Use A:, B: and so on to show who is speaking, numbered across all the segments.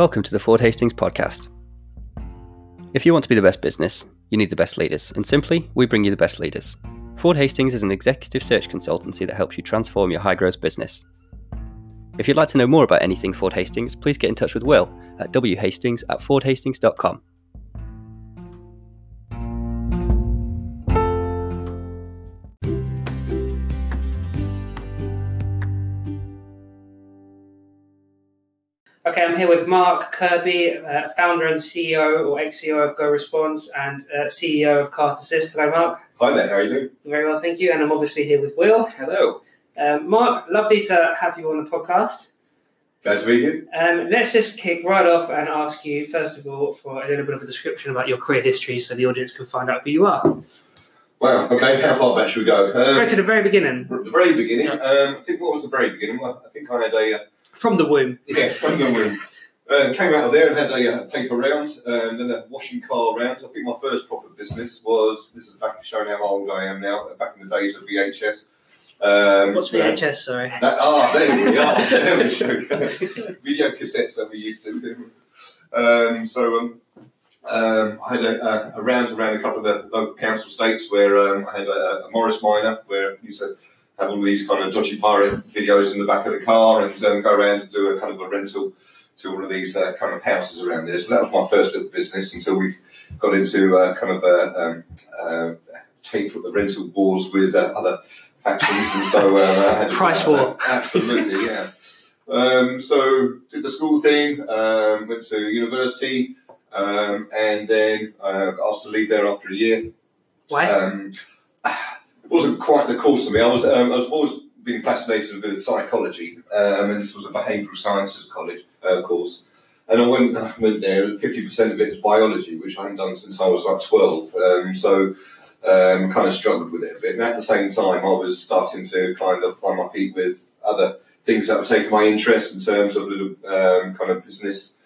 A: Welcome to the Ford Hastings podcast. If you want to be the best business, you need the best leaders, and simply, we bring you the best leaders. Ford Hastings is an executive search consultancy that helps you transform your high growth business. If you'd like to know more about anything Ford Hastings, please get in touch with Will at whastings at fordhastings.com.
B: here with Mark Kirby, uh, founder and CEO or ex-CEO of Go Response and uh, CEO of Cart Assist. Hello, Mark.
C: Hi there, how are you doing?
B: Very well, thank you. And I'm obviously here with Will.
C: Hello.
B: Um, Mark, lovely to have you on the podcast.
C: Glad to be here.
B: Um, let's just kick right off and ask you, first of all, for a little bit of a description about your career history so the audience can find out who you are.
C: Wow, okay, how far back should we go?
B: Go
C: Um,
B: to the very beginning,
C: the very beginning, um, I think what was the very beginning? Well, I think I had a, uh,
B: from the womb.
C: yeah, from the room. Um, came out of there and had a uh, paper round, um, then a washing car round. I think my first proper business was, this is back showing how old I am now, back in the days of VHS. Um,
B: What's VHS, sorry?
C: That, ah, there we are. There we go. Video cassettes that we used to. Um, so um, um, I had a, a, a round around a couple of the local council estates where um, I had a, a Morris Minor where used to have all these kind of dodgy pirate videos in the back of the car and um, go around and do a kind of a rental to all of these uh, kind of houses around there. So that was my first little business until we got into uh, kind of a um, uh, tape rental wars with uh, other factions, and so uh, I had to-
B: Price war.
C: Absolutely, yeah. Um, so did the school thing, um, went to university, um, and then uh, got asked to leave there after a year.
B: Why?
C: Wasn't quite the course for me. I was um, I was always been fascinated with psychology, um, and this was a behavioural sciences college uh, course. And I went I went there. Fifty percent of it was biology, which I hadn't done since I was like twelve. Um, so um, kind of struggled with it a bit. And at the same time, I was starting to kind of find my feet with other things that were taking my interest in terms of little um, kind of business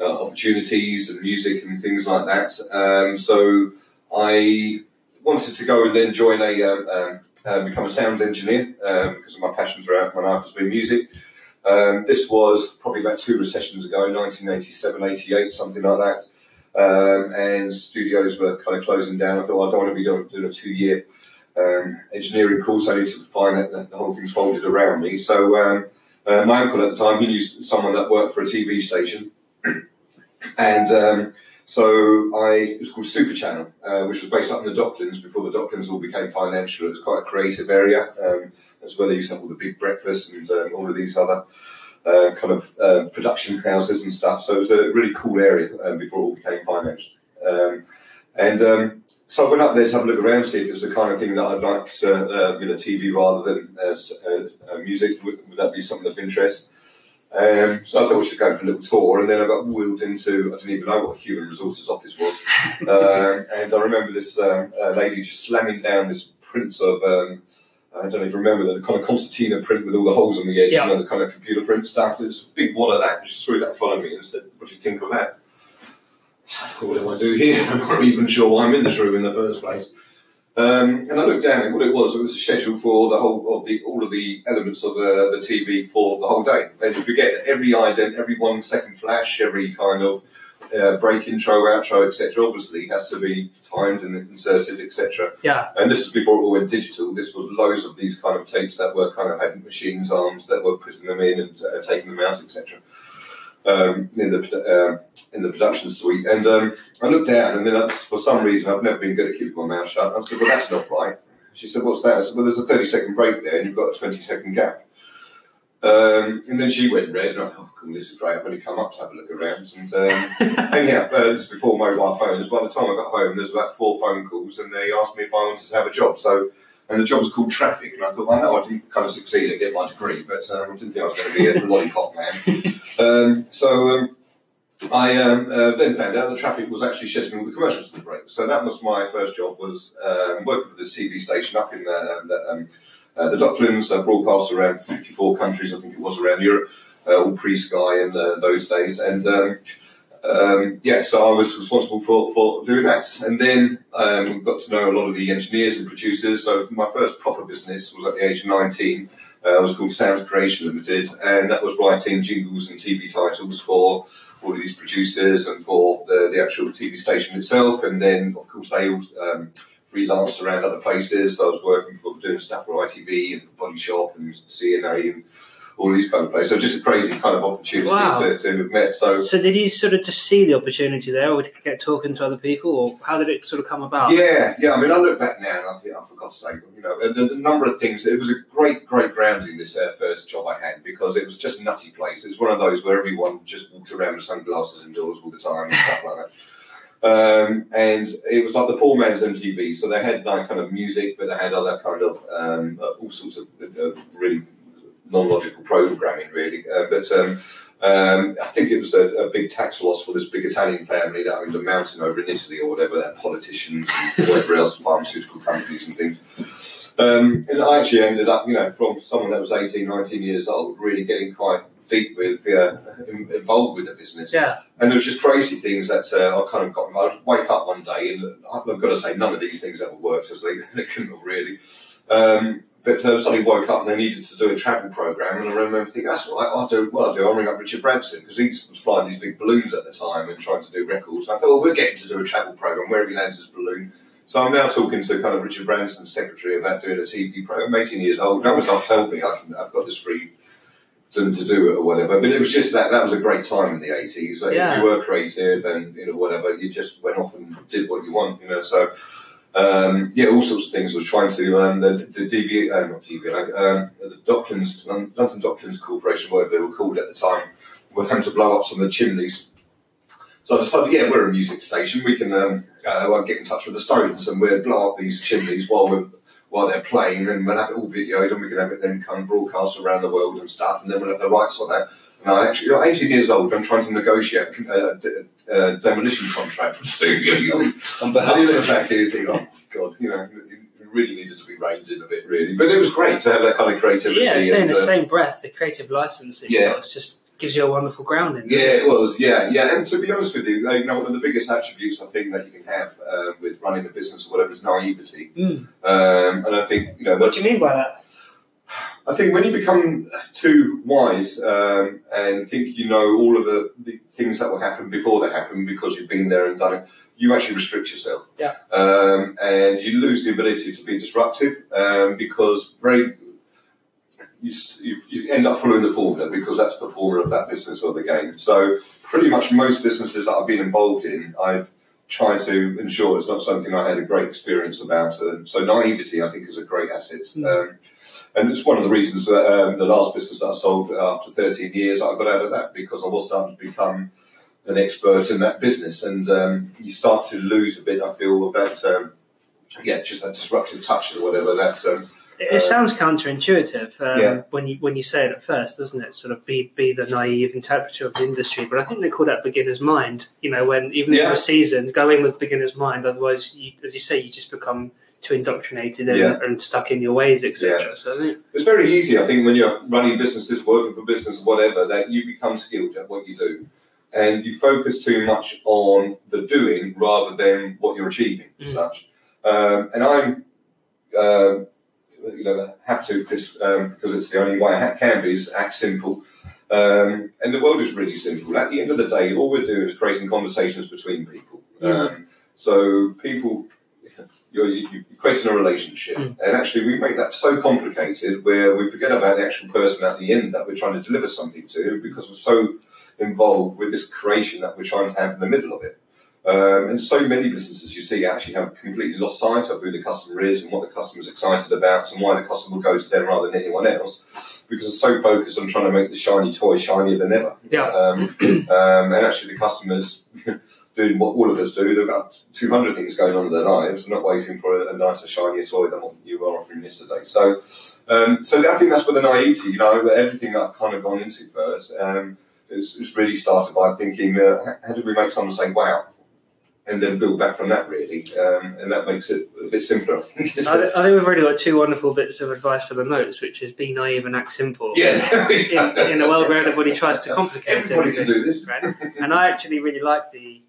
C: uh, opportunities and music and things like that. Um, so I wanted to go and then join a um, um, uh, become a sound engineer um, because of my passion throughout my life has been music. Um, this was probably about two recessions ago, 1987, 88, something like that. Um, and studios were kind of closing down. I thought, well, I don't want to be doing, doing a two-year um, engineering course. I need to find that the, whole thing's folded around me. So um, uh, my uncle at the time, he knew someone that worked for a TV station, and um, so I it was called Super Channel, uh, which was based up in the Docklands before the Docklands all became financial. It was quite a creative area. Um, that's where they used to have all the big breakfasts and um, all of these other uh, kind of uh, production houses and stuff. So it was a really cool area um, before it all became financial. Um, and um, so I went up there to have a look around, see if it was the kind of thing that I'd like to, uh, you know, TV rather than uh, uh, music. Would, would that be something of interest? Um, so I thought we should go for a little tour, and then I got wheeled into I didn't even know what a human resources office was, um, and I remember this um, uh, lady just slamming down this print of um, I don't even remember the kind of concertina print with all the holes on the edge,
B: Yeah.
C: you know, the kind of computer print stuff. It was a big wad of that. and She threw that in front of me and said, "What do you think of that?" So I thought, what do I do here? I'm not even sure why I'm in this room in the first place. Um, and I looked down, and what it was, it was a schedule for the whole of the all of the elements of uh, the TV for the whole day. And you forget that every ident, every one second flash, every kind of uh, break intro, outro, etc. Obviously has to be timed and inserted, etc.
B: yeah.
C: And this is before it all went digital. This was loads of these kind of tapes that were kind of had machines arms that were putting them in and uh, taking them out, etc. Um, in the um in the production suite, and um, I looked down, and then I, for some reason I've never been good at keeping my mouth shut. I said, "Well, that's not right." She said, "What's that?" I said, "Well, there's a thirty second break there, and you've got a twenty second gap." Um, and then she went red, and I thought, oh, this is great. I've only come up to have a look around, and um, Anyhow, uh, this is before mobile phones. By the time I got home, there was about four phone calls, and they asked me if I wanted to have a job. So, and the job was called traffic, and I thought, well, I know I didn't kind of succeed at getting my degree, but um, I didn't think I was going to be a lollipop man. Um, so um, I um, uh, then found out that traffic was actually scheduling all the commercials to the break. So that was my first job, was um, working for this TV station up in uh, the, um, uh, the Docklands, uh, broadcast around 54 countries, I think it was around Europe, uh, all pre-Sky in uh, those days, and. Um, yeah, so I was responsible for, for doing that. And then um, got to know a lot of the engineers and producers. So my first proper business was at the age of 19. Uh, it was called Sound Creation Limited, and that was writing jingles and TV titles for all of these producers and for the, the actual TV station itself. And then, of course, they all um, freelanced around other places. So I was working for doing stuff for ITV and for Body Shop and CNA and all these kind of places. So just a crazy kind of opportunity
B: Wow.
C: to, to have met. So
B: So, did you sort of just see the opportunity there, or get talking to other people, or how did it sort of come about?
C: Yeah, yeah. I mean, I look back now and I think, oh, for God's sake, you know, the, the number of things. It was a great, great grounding this uh, first job I had because it was just a nutty place. It was one of those where everyone just walked around with sunglasses indoors all the time and stuff like that. Um, and it was like the poor man's MTV. So they had like kind of music, but they had other kind of um, uh, all sorts of uh, really non-logical programming, really. Uh, but um, um, I think it was a, a big tax loss for this big Italian family that owned a mountain over in Italy or whatever, that politicians and whatever else, pharmaceutical companies and things. Um, and I actually ended up, you know, from someone that was 18, 19 years old, really getting quite deep with, uh, involved with the business.
B: Yeah.
C: And there was just crazy things that uh, I kind of got. I'd wake up one day, and I've got to say, none of these things ever worked, as they, they couldn't have really. Um, but uh, suddenly woke up and they needed to do a travel program, and I remember thinking, that's all right, I'll do what I'll do. I'll ring up Richard Branson because he was flying these big balloons at the time and trying to do records. And I thought, well, we're getting to do a travel program where he lands his balloon. So I'm now talking to kind of Richard Branson's secretary about doing a TV program. I'm 18 years old. No one's not told me I can, I've got this free to, to do it or whatever. But it was just that that was a great time in the 80s. Like
B: Yeah.
C: If you were creative and you know whatever, you just went off and did what you want. You know, so um, yeah, all sorts of things. I was trying to um, the the DV, uh, not DV, like, um, the Docklands, London Docklands Corporation, whatever they were called at the time, were having to blow up some of the chimneys. So I decided, yeah, we're a music station. We can um, uh, get in touch with the Stones and we'll blow up these chimneys while we're while they're playing, and we'll have it all videoed, and we can have it then come broadcast around the world and stuff, and then we'll have the rights on that. And I actually, you know, 18 years old, I'm trying to negotiate a, a, a demolition contract from studio.
A: On
C: I
A: behalf
C: didn't
A: of
C: back here think, oh God, you know, it really needed to be reined in a bit, really. But it was great to have that kind of creativity.
B: Yeah, so in
C: and,
B: the
C: uh,
B: same breath, the creative license that
C: Yeah.
B: got it's just gives you a wonderful grounding.
C: Yeah,
B: it?
C: it was. Yeah, yeah. And to be honest with you, uh, you know, one of the biggest attributes I think that you can have uh, with running a business or whatever is naivety.
B: Mm.
C: Um, and I think you know
B: What do you mean by that?
C: I think when you become too wise um, and think you know all of the, the things that will happen before they happen because you've been there and done it, you actually restrict yourself.
B: Yeah.
C: Um, and you lose the ability to be disruptive um, because very you, you, you end up following the formula because that's the formula of that business or the game. So pretty much most businesses that I've been involved in, I've tried to ensure it's not something I had a great experience about. And so naivety, I think, is a great asset.
B: Mm.
C: And it's one of the reasons that um, the last business that I sold after 13 years, I got out of that because I was starting to become an expert in that business. And um, you start to lose a bit, I feel, about, um, yeah, just that disruptive touch or whatever. That, um,
B: It,
C: Uh,
B: it sounds counterintuitive um,
C: Yeah.
B: when you when you say it at first, doesn't it? Sort of be be the naive interpreter of the industry, but I think they call that beginner's mind. You know, when even if
C: Yeah.
B: you're seasoned, go in with beginner's mind. Otherwise, you, as you say, you just become too indoctrinated and,
C: Yeah.
B: and stuck in your ways, etc. So I think
C: It's very easy, I think, when you're running businesses, working for business, whatever, that you become skilled at what you do. And you focus too much on the doing rather than what you're achieving,
B: Mm.
C: such. Um, and I'm, um you know, have to because um, because it's the only way I can be is act simple. Um, and the world is really simple. At the end of the day, all we're doing is creating conversations between people. Um, so people, you're, you're creating a relationship,
B: Mm.
C: and actually we make that so complicated where we forget about the actual person at the end that we're trying to deliver something to because we're so involved with this creation that we're trying to have in the middle of it. Um, and so many businesses you see actually have completely lost sight of who the customer is and what the customer is excited about and why the customer will go to them rather than anyone else because they're so focused on trying to make the shiny toy shinier than ever.
B: Yeah.
C: Um, um, and actually, the customers doing what all of us do. They've got 200 things going on in their lives, and not waiting for a, a nicer, shinier toy than what you were offering yesterday. So, um, so I think that's where the naivety, you know, everything that I've kind of gone into first, um, is, is really started by thinking, uh, how- do we make someone say, wow? And then build back from that, really. Um, and that makes it a bit simpler, I think.
B: I, thi- I think we've already got two wonderful bits of advice for the notes, which is be naive and act simple.
C: yeah.
B: In, in a world where everybody tries to complicate
C: Everybody can
B: everything,
C: do this.
B: right? And I actually really like the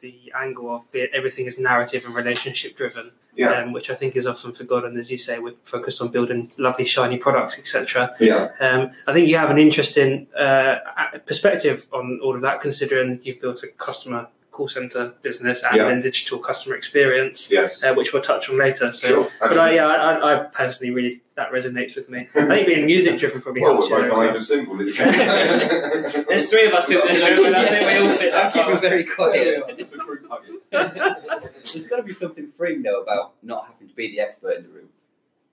B: the angle of be it everything is narrative and relationship driven,
C: Yeah.
B: um, which I think is often forgotten. As you say, we're focused on building lovely, shiny products, etc.
C: Yeah.
B: Um, I think you have an interesting uh, perspective on all of that, considering you've built a customer call center business and
C: Yeah.
B: then digital customer experience,
C: Yes.
B: uh, which we'll touch on later. So,
C: Sure.
B: but I, yeah, I, I personally really that resonates with me. I think being music driven probably
C: Well,
B: helps
C: we're
B: you.
C: both
B: there
C: not simple.
B: There's three of us in this room, and I think we all fit
A: I'm keeping
B: part.
A: very quiet.
C: yeah, it's a group hug.
A: There's got to be something freeing though about not having to be the expert in the room,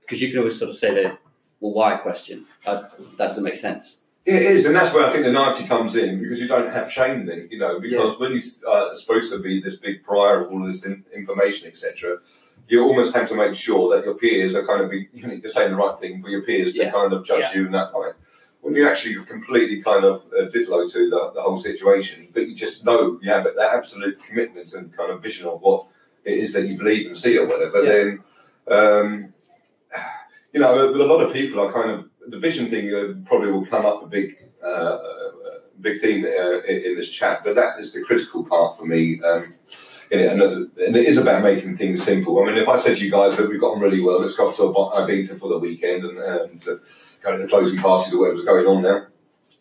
A: because you can always sort of say the well, why question. That, that doesn't make sense.
C: It is, and that's where I think the 90 comes in because you don't have shame then, you know, because when you're uh, supposed to be this big prior of all this in- information, etc., you almost have to make sure that your peers are kind of be, you know, you're saying the right thing for your peers to kind of judge
B: Yeah.
C: you in that way. When you actually completely kind of uh, ditlow to the, the whole situation, but you just know you have that absolute commitment and kind of vision of what it is that you believe and see or whatever,
B: Yeah.
C: then, um, you know, with a lot of people, I kind of the vision thing uh, probably will come up a big, uh, uh, big theme uh, in, this chat. But that is the critical part for me. Um, in it, and, uh, and it is about making things simple. I mean, if I said to you guys that we've got on really well, let's go to Ibiza for the weekend and, and go to the closing parties or whatever's going on now.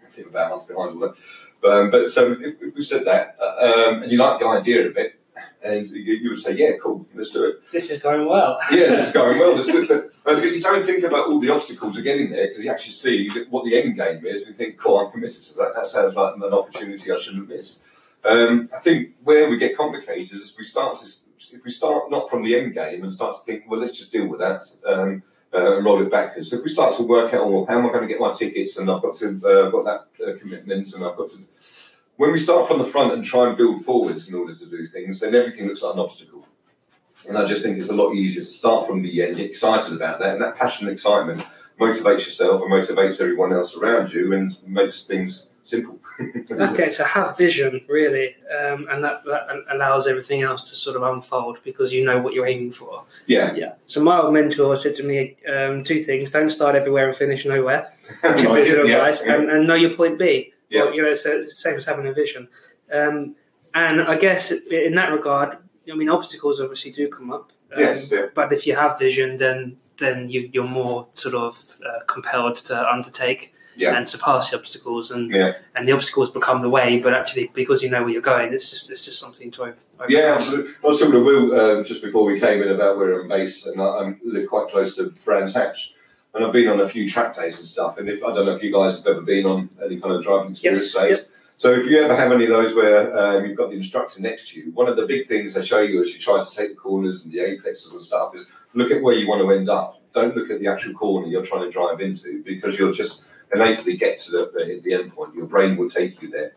C: I think about a month behind all that. But, um, but um, if, if we said that uh, um, and you like the idea of it, and you, you would say, yeah, cool, let's do it
B: This is going well.
C: yeah, this is going well. This is, but, but you don't think about all the obstacles of getting there because you actually see what the end game is and you think, cool, I'm committed to that. That sounds like an opportunity I shouldn't miss. Um, I think where we get complicated is if we start to, if we start not from the end game and start to think, well, let's just deal with that um, uh, and roll it backwards. So if we start to work out, well, how am I going to get my tickets and I've got to uh, got that uh, commitment and I've got to. When we start from the front and try and build forwards in order to do things, then everything looks like an obstacle. And I just think it's a lot easier to start from the end, get excited about that, and that passion and excitement motivates yourself and motivates everyone else around you and makes things simple.
B: Okay, so have vision really, um, and that, that allows everything else to sort of unfold because you know what you're aiming for.
C: Yeah.
B: Yeah. So my old mentor said to me um, two things: don't start everywhere and finish nowhere. Visual
C: yeah,
B: advice,
C: yeah.
B: And, and know your point B.
C: Yeah.
B: Well, you know, it's the same as having a vision. Um, and I guess in that regard, I mean, obstacles obviously do come up. Um,
C: Yes, yeah.
B: But if you have vision, then then you, you're more sort of uh, compelled to undertake
C: Yeah.
B: and surpass the obstacles, and
C: Yeah.
B: and the obstacles become the way. But actually, because you know where you're going, it's just it's just something to over- overcome.
C: Yeah, absolutely. I was talking to Will um, just before we came in about where I'm based, and I, I live quite close to Brands Hatch. And I've been on a few track days and stuff. And if I don't know if you guys have ever been on any kind of driving experience
B: Yes,
C: days.
B: yep.
C: So if you ever have any of those where um, you've got the instructor next to you, one of the big things I show you as you try to take the corners and the apexes and stuff is look at where you want to end up. Don't look at the actual corner you're trying to drive into because you'll just innately get to the, the, the end point. Your brain will take you there.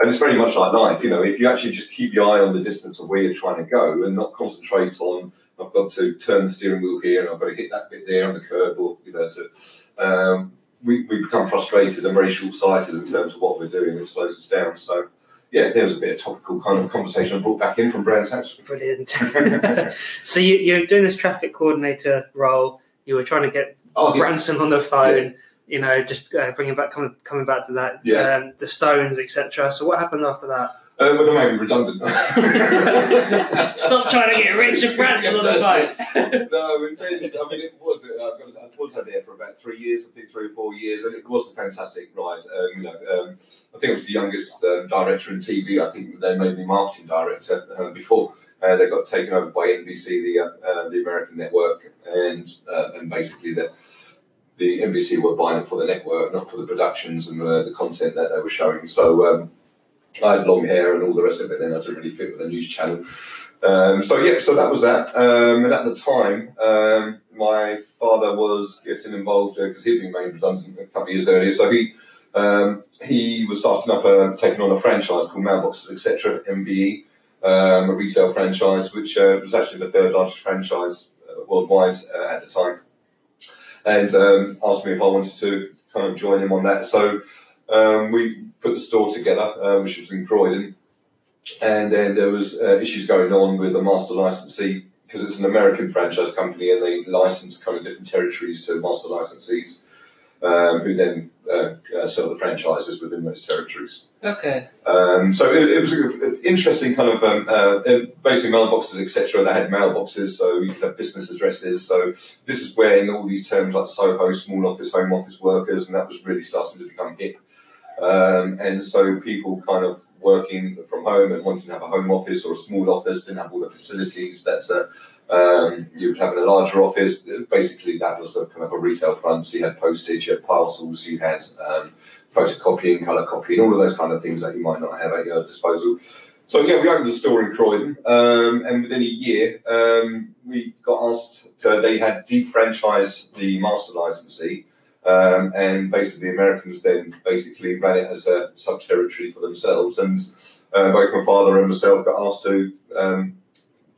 C: And it's very much like life, you know, if you actually just keep your eye on the distance of where you're trying to go and not concentrate on, I've got to turn the steering wheel here and I've got to hit that bit there on the curb or, you know, to, um, we, we become frustrated and very short sighted in terms of what we're doing. It slows us down. So, yeah, there was a bit of topical kind of conversation I brought back in from Brands Hatch.
B: Brilliant. so you, you're doing this traffic coordinator role. You were trying to get
C: Oh, yeah.
B: Branson on the phone. You know, just uh, bringing back coming coming back to that.
C: Yeah.
B: Um, the Stones, etc. So what happened after that?
C: Uh, well, they made me redundant.
B: Stop trying to get Richard Branson on the phone.
C: no, in fairness, I mean, it was. Uh, I was- was there for about three years, I think three or four years, and it was a fantastic ride. Um, you know, um, I think I was the youngest um, director in TV. I think they made me marketing director uh, before uh, they got taken over by NBC, the uh, uh, the American network, and uh, and basically the the NBC were buying it for the network, not for the productions and the, the content that they were showing. So. Um, I had long hair and all the rest of it. Then I didn't really fit with the news channel. Um, so yeah, so that was that. Um, and at the time, um, my father was getting involved because he'd been made redundant a couple of years earlier. So he um, he was starting up, a, taking on a franchise called Mailboxes Etc. MBE, um, a retail franchise, which uh, was actually the third largest franchise uh, worldwide uh, at the time. And um, asked me if I wanted to kind of join him on that. So we put the store together, um, which was in Croydon, and then there was uh, issues going on with the master licensee because it's an American franchise company and they license kind of different territories to master licensees. um, who then uh, uh, sell the franchises within those territories.
B: Okay.
C: Um, so it, it was an interesting kind of um, uh, basically mailboxes, etc. They had mailboxes, so you could have business addresses. So this is where in all these terms like Soho, small office, home office workers, and that was really starting to become hip. Um, and so people kind of working from home and wanting to have a home office or a small office didn't have all the facilities that uh, um, you would have in a larger office. Basically, that was a kind of a retail front. So you had postage, you had parcels, you had um, photocopying, colour copying, all of those kind of things that you might not have at your disposal. So yeah, we opened a store in Croydon, um, and within a year, um, we got asked. To, they had defranchised the master licensee, um, and basically the Americans then basically ran it as a sub territory for themselves. And uh, both my father and myself got asked to um,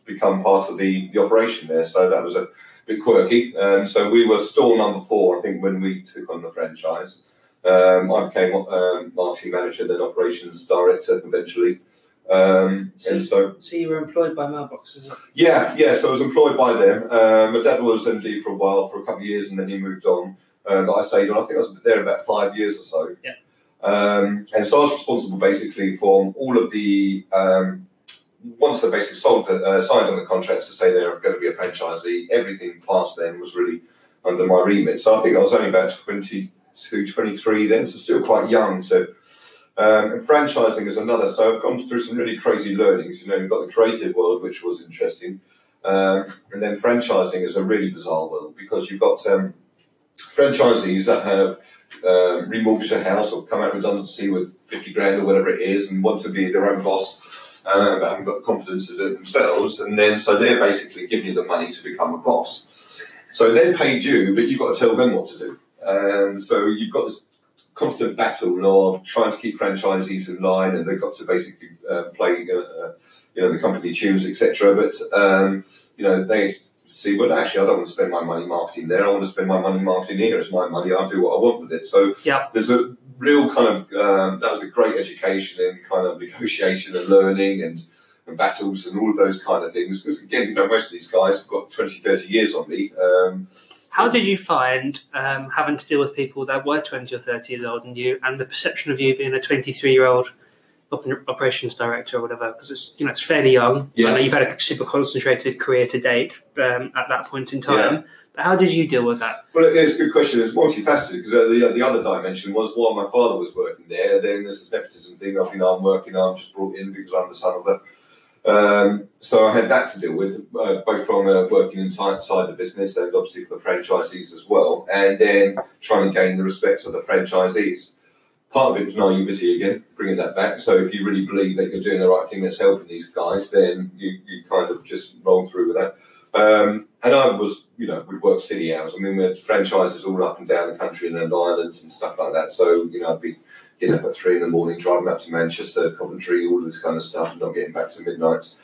C: become part of the, the operation there. So that was a bit quirky. Um, so we were store number four, I think, when we took on the franchise. Um, I became um, marketing manager, then operations director eventually. Um,
B: So,
C: and so,
B: so you were employed by Mailboxes.
C: yeah, yeah. So I was employed by them. Uh, my dad was MD for a while, for a couple of years, and then he moved on. Uh, but I stayed on. I think I was there about five years or so.
B: Yeah.
C: Um, and so I was responsible basically for all of the. Um, once they basically sold the, uh, signed on the contracts to say they're going to be a franchisee, everything past then was really under my remit. So I think I was only about 22, 23 then, so still quite young. So um, and franchising is another. So I've gone through some really crazy learnings. You know, you've got the creative world, which was interesting, um, and then franchising is a really bizarre world because you've got um, franchisees that have um, remortgaged a house or come out of redundancy with 50 grand or whatever it is and want to be their own boss, uh, but haven't got the confidence to do it themselves. And then, so they're basically giving you the money to become a boss. So they're paid you, but you've got to tell them what to do. Um, so you've got this constant battle of trying to keep franchisees in line, and they've got to basically uh, play, uh, you know, the company tunes, etc. But um, you know, they see, well, actually, I don't want to spend my money marketing there. I want to spend my money marketing here. It's my money. I'll do what I want with it. So
B: Yeah.
C: there's a real kind of um, that was a great education in kind of negotiation and learning and. And battles and all of those kind of things. Because again, you know, most of these guys have got 20, 30 years on me. Um,
B: How did you find um, having to deal with people that were 20 or 30 years old than you and the perception of you being a 23 year old operations director or whatever? Because it's, you know, it's fairly young.
C: Yeah.
B: I know you've had a super concentrated career to date um, at that point in time. Yeah. But how did you deal with that?
C: Well, it's a good question. It's multifaceted because uh, the, the other dimension was while my father was working there, then there's this nepotism thing of, you know, I'm working, I'm just brought in because I'm the son of the. Um, so I had that to deal with, uh, both from uh, working inside inside the business and obviously for the franchisees as well, and then trying to gain the respect of the franchisees. Part of it was naivety again, bringing that back. So if you really believe that you're doing the right thing that's helping these guys, then you, you kind of just roll through with that. Um, and I was, you know, we'd work city hours. I mean, we had franchises all up and down the country and Ireland and stuff like that. So, you know, I'd be getting up at three in the morning, driving up to Manchester, Coventry, all this kind of stuff, and not getting back to midnight.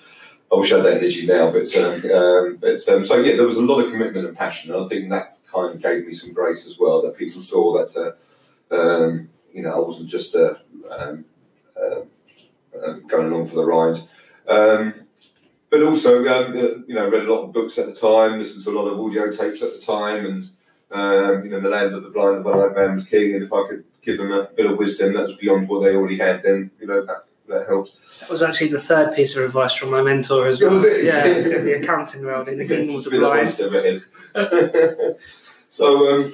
C: I wish I had that energy now, but um, um, but um, so yeah, there was a lot of commitment and passion, and I think that kind of gave me some grace as well. That people saw that uh, um, you know I wasn't just uh, um, uh, uh, going along for the ride. Um, but also, um, uh, you know, read a lot of books at the time, listened to a lot of audio tapes at the time, and um, you know, the land of the blind, the one-eyed man was king. And if I could give them a bit of wisdom that was beyond what they already had, then you know that that helped.
B: That was actually the third piece of advice from my mentor as well. Yeah, in the accounting world, in the kingdom of the
C: been that one
B: blind.
C: so,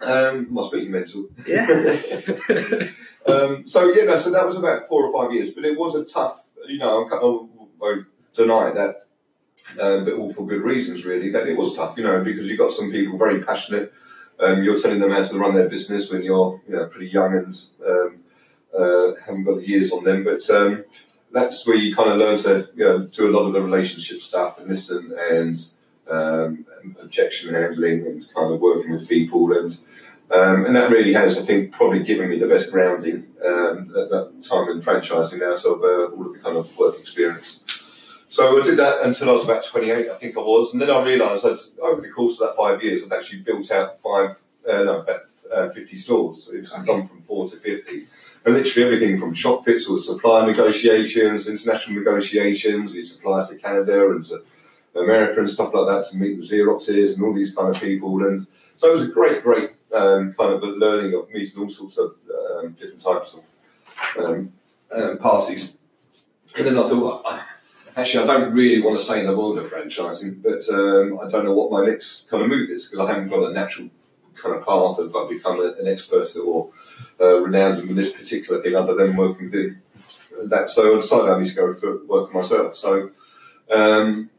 C: um, must be mental.
B: Yeah.
C: um, so yeah, no, so that was about four or five years, but it was a tough. You know, I can't- I won't deny that, um, but all for good reasons, really. That it was tough, you know, because you got some people very passionate. Um, you're telling them how to run their business when you're, you know, pretty young and um, uh, haven't got the years on them. But um, that's where you kind of learn to, you know, do a lot of the relationship stuff and listen and um, objection handling and kind of working with people and um, and that really has, I think, probably given me the best grounding um, at that time in franchising out of uh, all of the kind of work experience. So I did that until I was about 28, I think I was, and then I realised that over the course of that five years, I'd actually built out five, uh, no, about uh, 50 stores. It was gone from four to 50. And literally everything from shop fits or supplier negotiations, international negotiations, you supply to Canada and to America and stuff like that to meet with Xeroxes and all these kind of people. And so it was a great, great um, kind of learning of meeting all sorts of um, different types of um, um, parties. And then I thought, well, actually, I don't really want to stay in the world of franchising, but um, I don't know what my next kind of move is because I haven't got a natural kind of path of I've become a, an expert or uh, renowned in this particular thing other than working within that. So I decided I need to go for work for myself. So. Um,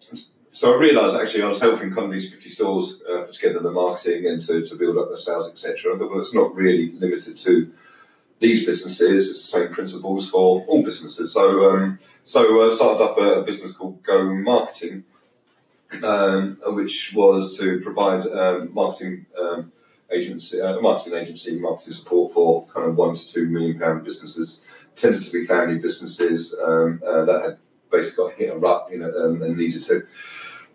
C: so I realised actually I was helping kind of these 50 stores uh, put together the marketing and to, to build up their sales, etc. I thought, well, it's not really limited to these businesses. It's the same principles for all businesses. So, um, so I started up a, a business called Go Marketing, um, which was to provide um, marketing um, agency, uh, marketing agency, marketing support for kind of one to two million pound businesses. Tended to be family businesses um, uh, that had basically got hit a rut, you know, um, and needed to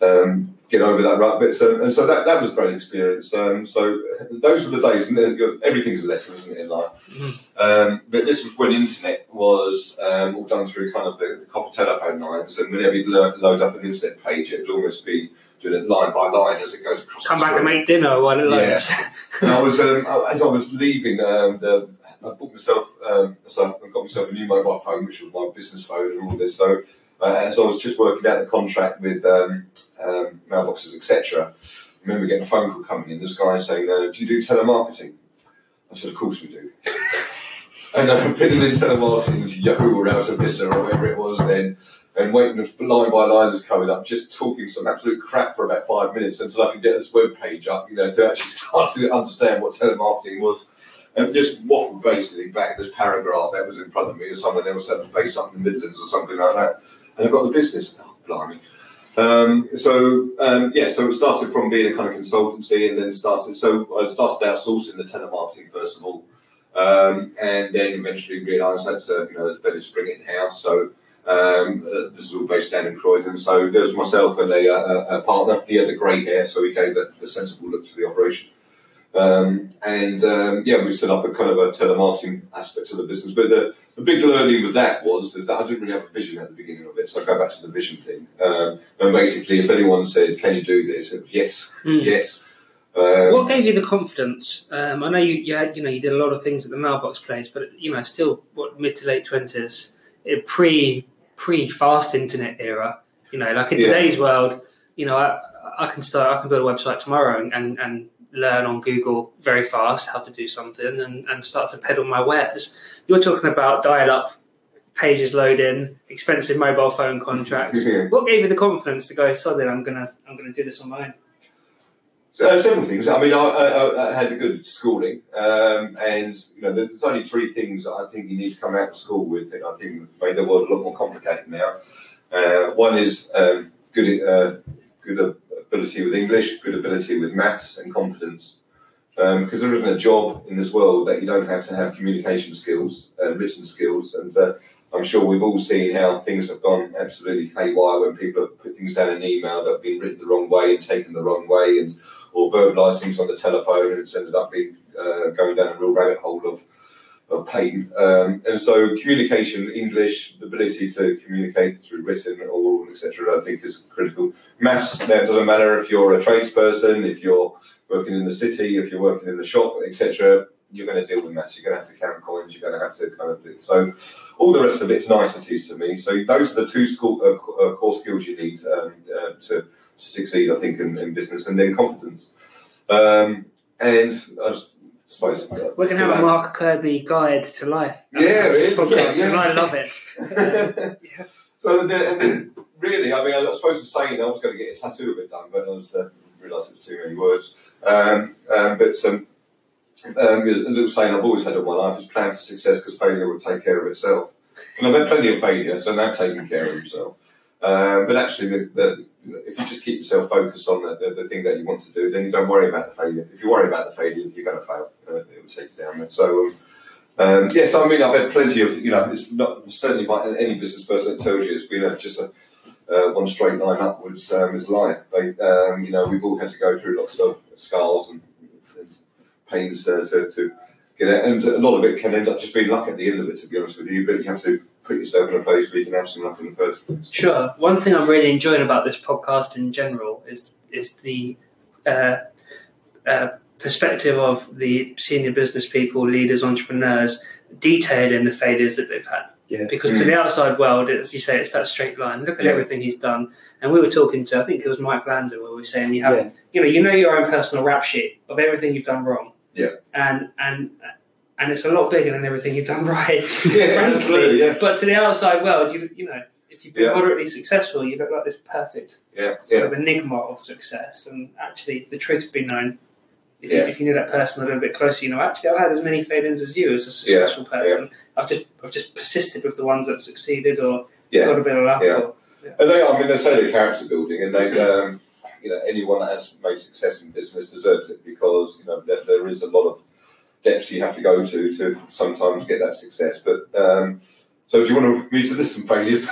C: um, get over that rut bit. So, and so that, that was a great experience. Um, so those were the days, and then everything's a lesson, isn't it, in life? Um, but this was when internet was um, all done through kind of the, the copper telephone lines, and whenever you'd lo- load up an internet page, it would almost be doing it line by line as it goes across.
B: Come back and make dinner while it
C: Yeah.
B: loads.
C: And I was, um, as I was leaving, um, the, I bought myself, um, so I got myself a new mobile phone, which was my business phone and all this. So uh, as I was just working out the contract with um, um, mailboxes, etc., I remember getting a phone call coming in. This guy saying, uh, "Do you do telemarketing?" I said, "Of course we do." and then I'm putting in telemarketing to Yahoo or Alta Vista or whatever it was then. And waiting for line by line is coming up, just talking some absolute crap for about five minutes until I could get this web page up, you know, to actually start to understand what telemarketing was. And just waffled basically back this paragraph that was in front of me, or someone else that was based up in the Midlands or something like that. And I've got the business. Oh, blimey. Um, so um, yeah, so it started from being a kind of consultancy, and then started. So I started outsourcing the telemarketing first of all, um, and then eventually realised that uh, you know it's better to bring it in house. So um, uh, this is all based down in Croydon. So there was myself and a, a, a partner. He had the grey hair, so he gave the, the sensible look to the operation. Um, and um, yeah, we set up a kind of a telemarketing aspect of the business. But the, the big learning with that was is that I didn't really have a vision at the beginning of it. So I go back to the vision thing. Um, and basically, if anyone said, "Can you do this?" It was, yes,
B: Mm.
C: yes. Um,
B: What gave you the confidence? Um, I know you, you had, you know, you did a lot of things at the mailbox place, but you know, still, what mid to late twenties, pre pre fast internet era. You know, like in
C: Yeah.
B: today's world, you know, I, I can start, I can build a website tomorrow and, and, and learn on Google very fast how to do something and, and start to peddle my wares. You're talking about dial up pages loading, expensive mobile phone contracts.
C: Yeah.
B: What gave you the confidence to go, solid, I'm gonna I'm gonna do this on my own?
C: So uh, several things. I mean, I, I, I had a good schooling, um, and you know, there's only three things I think you need to come out of school with. That I think made the world a lot more complicated now. Uh, one is um, good, uh, good ability with English, good ability with maths, and confidence. Because there isn't a job in this world that you don't have to have communication skills, uh, written skills, and uh, I'm sure we've all seen how things have gone absolutely haywire when people have put things down in email that have been written the wrong way and taken the wrong way, and or verbalised things on the telephone, and it's ended up being uh, going down a real rabbit hole of of pain. Um, and so, communication, English, the ability to communicate through written, oral, etc., I think is critical. Maths. Now, doesn't matter if you're a tradesperson, if you're working in the city, if you're working in the shop, etc. You're going to deal with maths. You're going to have to count coins. You're going to have to kind of do so. All the rest of it's niceties to me. So those are the two school, uh, uh, core skills you need um, uh, to, succeed, I think, in, in business, and then confidence. Um, and I just suppose uh,
B: We're going to have a Mark Kirby guide to life.
C: Yeah, it is,
B: Podcast,
C: yeah,
B: and
C: yeah.
B: I love it.
C: so the, and then really, I mean, I was supposed to say that I was going to get a tattoo of it done, but I was uh, realised it was too many words. Um, um, but um, um, a little saying I've always had in my life is plan for success because failure will take care of itself. And I've had plenty of failure, so now taking care of himself. Um, but actually, the, the, if you just keep yourself focused on the, the, the thing that you want to do, then you don't worry about the failure. If you worry about the failure, you're going to fail. It will take you down. So, um, um, yes, I mean, I've had plenty of, you know, it's not certainly by any business person that tells you it's been a, just a uh, one straight line upwards um, is a lie. They, um, you know, we've all had to go through lots of scars and, and pains uh, to, to get it, and a lot of it can end up just being luck at the end of it, to be honest with you. But you have to put yourself in a place where you can have some luck in the first place.
B: Sure. One thing I'm really enjoying about this podcast in general is is the uh, uh, perspective of the senior business people, leaders, entrepreneurs, detailing the failures that they've had.
A: Yeah.
B: Because to the outside world, as you say, it's that straight line. Look at
C: Yeah.
B: everything he's done. And we were talking to, I think it was Mike Lander, where we were saying you have,
A: Yeah.
B: you know, you know your own personal rap sheet of everything you've done wrong.
C: Yeah.
B: And and and it's a lot bigger than everything you've done right.
C: Yeah,
B: frankly.
C: yeah.
B: But to the outside world, you you know, if you've been
C: Yeah.
B: moderately successful, you look like this perfect
C: Yeah,
B: sort
C: yeah,
B: of enigma of success. And actually, the truth would be known. If, you, if you knew that person a little bit closer, you know, actually, I've had as many failings as you as a successful person. I've just I've just persisted with the ones that succeeded or got a bit of luck. Or,
C: And they, I mean, they say they're character building, and they, um, you know, anyone that has made success in business deserves it because you know there, there is a lot of depths you have to go to to sometimes get that success. But um, so, do you want to me to list some failures?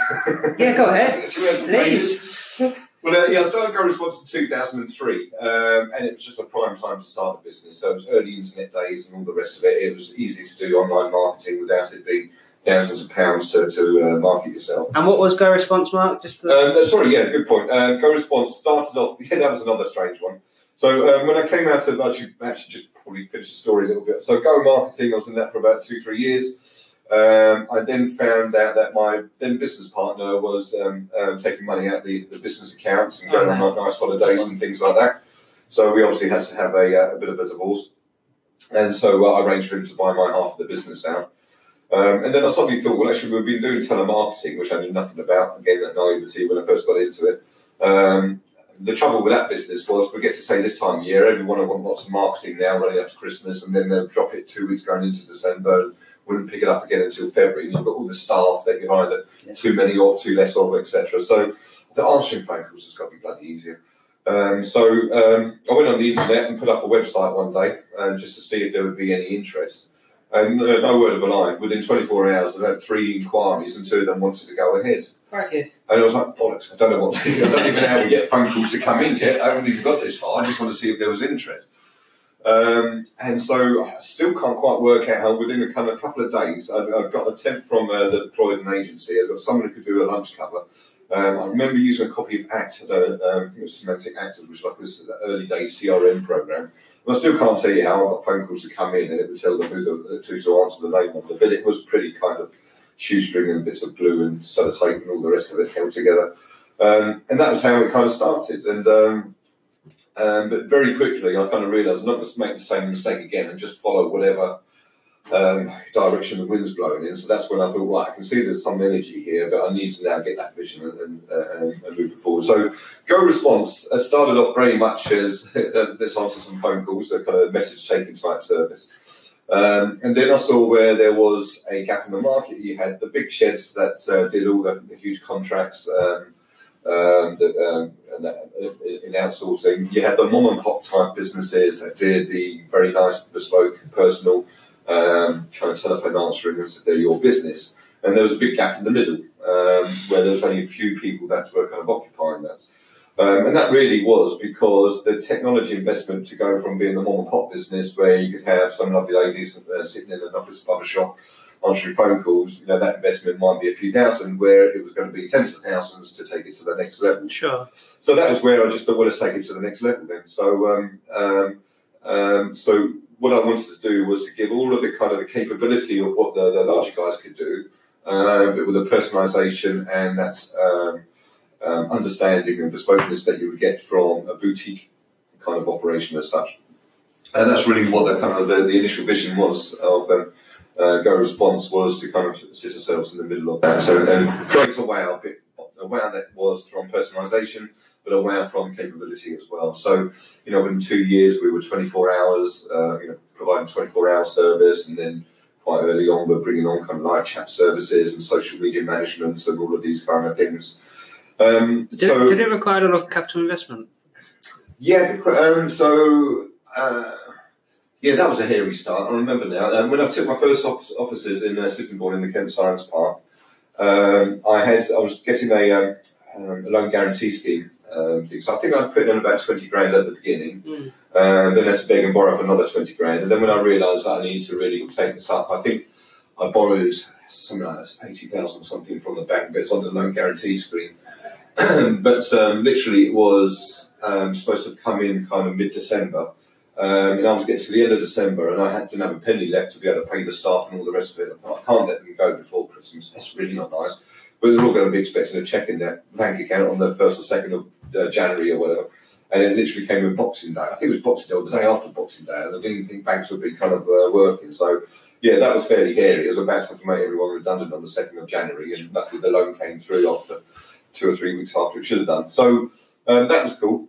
B: Yeah, go ahead.
C: Should we have some failures?
B: Please.
C: Well, uh, yeah, I started Go Response in 2003, um, and it was just a prime time to start a business. So it was early internet days and all the rest of it. It was easy to do online marketing without it being thousands of pounds to, to uh, market yourself.
B: And what was Go Response, Mark? Just to,
C: Um, sorry, yeah, good point. Uh, Go Response started off, yeah, that was another strange one. So um, when I came out of, actually, actually just probably finish the story a little bit. So Go Marketing, I was in that for about two, three years. Um, I then found out that my then business partner was um, um, taking money out the, the business accounts and going
B: Oh,
C: on nice holidays and things like that. So we obviously had to have a, uh, a bit of a divorce. And so uh, I arranged for him to buy my half of the business out. Um, and then I suddenly thought, well, actually, we've been doing telemarketing, which I knew nothing about. Again, that naivety when I first got into it. Um, the trouble with that business was we get to say this time of year, everyone will want lots of marketing now running up to Christmas, and then they'll drop it two weeks going into December and wouldn't pick it up again until February. And you've got all the staff that you're either
A: Yeah.
C: too many of, too less of, etc. So the answering phone calls has got to be bloody easier. Um, so um, I went on the internet and put up a website one day um, just to see if there would be any interest. And uh, no word of a lie, within 24 hours, I had three inquiries and two of them wanted to go ahead.
B: Crikey.
C: And I was like, bollocks, I don't know what to do. I don't even know how we get phone calls to come in yet. I haven't even got this far. I just want to see if there was interest. Um, and so I still can't quite work out how within a kind of couple of days, I've, I've got a temp from uh, that deployed an agency. I've got someone who could do a lunch cover. Um, I remember using a copy of ACT, uh, um, I think it was Symantec Act, which was like this early day CRM program. And I still can't tell you how I got phone calls to come in and it would tell them who, the, who to answer the name of it. But it was pretty kind of shoestring and bits of glue and sellotape and all the rest of it held together. Um, and that was how it kind of started. And um, um, but very quickly, I kind of realised I'm not going to make the same mistake again and just follow whatever um, direction the wind's blowing in. So that's when I thought, right, I can see there's some energy here, but I need to now get that vision and, and, uh, and, move it forward. So Go Response uh, started off very much as uh, let's answer some phone calls, a kind of message taking type service. Um, and then I saw where there was a gap in the market. You had the big sheds that uh, did all the, the huge contracts um, um, that, um, uh, in outsourcing. You had the mom and pop type businesses that did the very nice, bespoke, personal um, kind of telephone answering as if they're your business. And there was a big gap in the middle um, where there was only a few people that were kind of occupying that. Um, and that really was because the technology investment to go from being the mom and pop business where you could have some lovely ladies uh, sitting in an office above a shop answering phone calls, you know, that investment might be a few thousand where it was going to be tens of thousands to take it to the next level.
B: Sure.
C: So that was where I just thought, well, let's take it to the next level then. So, um, um, um, so what I wanted to do was to give all of the kind of the capability of what the, the larger guys could do, um, but with the personalisation and that um, um, understanding and bespokeness that you would get from a boutique kind of operation as such. And that's really what the kind of the, the initial vision was of um, uh, Go Response was to kind of sit ourselves in the middle of that. So and create a wow bit, a wow that was from personalisation, but a wow from capability as well. So you know, within two years we were 24 hours, uh, you know, providing 24 hour service, and then quite early on we're bringing on kind of live chat services and social media management and all of these kind of things. Um,
B: Did,
C: so
B: did it require a lot of capital investment?
C: yeah, um, so uh, yeah, that was a hairy start. I remember now. Um, when I took my first off- offices in uh, Sittingbourne in the Kent Science Park, um, I had I was getting a, um, um, a loan guarantee scheme. Um. So I think I'd put in about twenty grand at the beginning,
B: Mm.
C: and then had to beg and borrow for another twenty grand. And then when I realised that I needed to really take this up, I think I borrowed something like eighty thousand or something from the bank, but it's on the loan guarantee screen. but um, literally, it was um, supposed to have come in kind of mid December. Um, and I was getting to the end of December, and I had, didn't have a penny left to be able to pay the staff and all the rest of it. I thought, I can't let them go before Christmas. That's really not nice. But they're all going to be expecting a check in their bank account on the first or second of uh, January or whatever. And it literally came in Boxing Day. I think it was Boxing Day or the day after Boxing Day, and I didn't think banks would be kind of uh, working. So, yeah, that was fairly hairy. It was about to make everyone redundant on the second of January, and luckily the loan came through after two or three weeks after it should have done. So um, that was cool.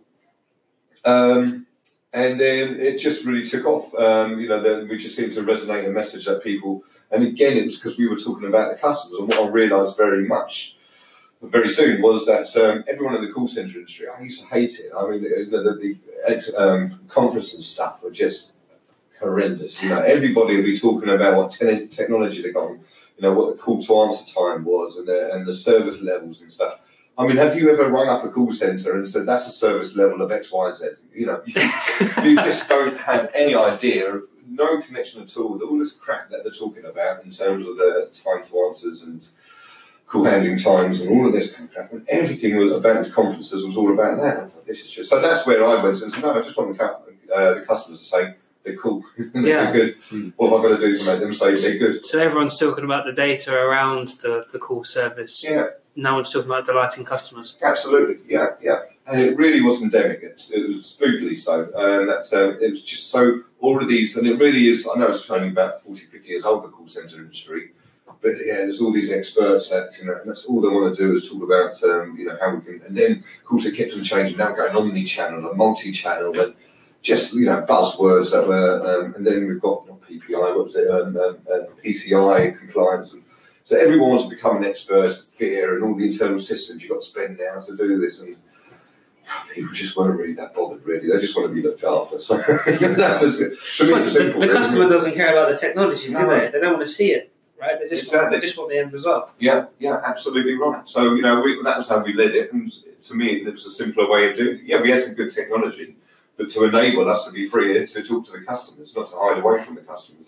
C: Um, and then it just really took off. Um, you know, then we just seemed to resonate a message that people, and again, it was because we were talking about the customers, and what I realised very much, very soon, was that um, everyone in the call centre industry, I used to hate it. I mean, the, the, the um, conference and stuff were just horrendous. You know, everybody would be talking about what te- technology they got, you know, what the call to answer time was, and the, and the service levels and stuff. I mean, have you ever rung up a call centre and said that's a service level of X, Y, Z? You know, you, you just don't have any idea of no connection at all. With all this crap that they're talking about in terms of the time to answers and call handling times and all of this kind of crap, and everything about the conferences was all about that. I thought this is just so. That's where I went and said, no, I just want the, uh, the customers to say they're cool,
B: Yeah.
C: they're good. What have I got to do to make them say they're good?
B: So everyone's talking about the data around the, the call service.
C: Yeah,
B: No one's talking about delighting customers.
C: Absolutely, yeah, yeah. And it really was endemic. It, it was spookily so. And that's, um, it was just so, all of these, and it really is, I know it's only about 40, 50 years old, the call centre industry, but yeah, there's all these experts that, you know, and that's all they want to do is talk about, um, you know, how we can, and then, of course, it kept on changing, now going omni-channel and multi-channel and just, you know, buzzwords that were, um, and then we've got not PPI, what was it, um, um, um, PCI compliance and so everyone wants to become an expert, fear, and all the internal systems you've got to spend now to do this. And people just weren't really that bothered, really. They just want to be looked after. So that was it. To me, it
B: the,
C: simple.
B: the customer doesn't care about the technology, do
C: No.
B: they? They don't want to see it, right? They just, want,
C: Exactly.
B: they just want the end result.
C: Yeah, yeah, absolutely right. So, you know, we, that was how we led it. And to me, it was a simpler way of doing it. Yeah, we had some good technology, but to enable us to be free to talk to the customers, not to hide away from the customers.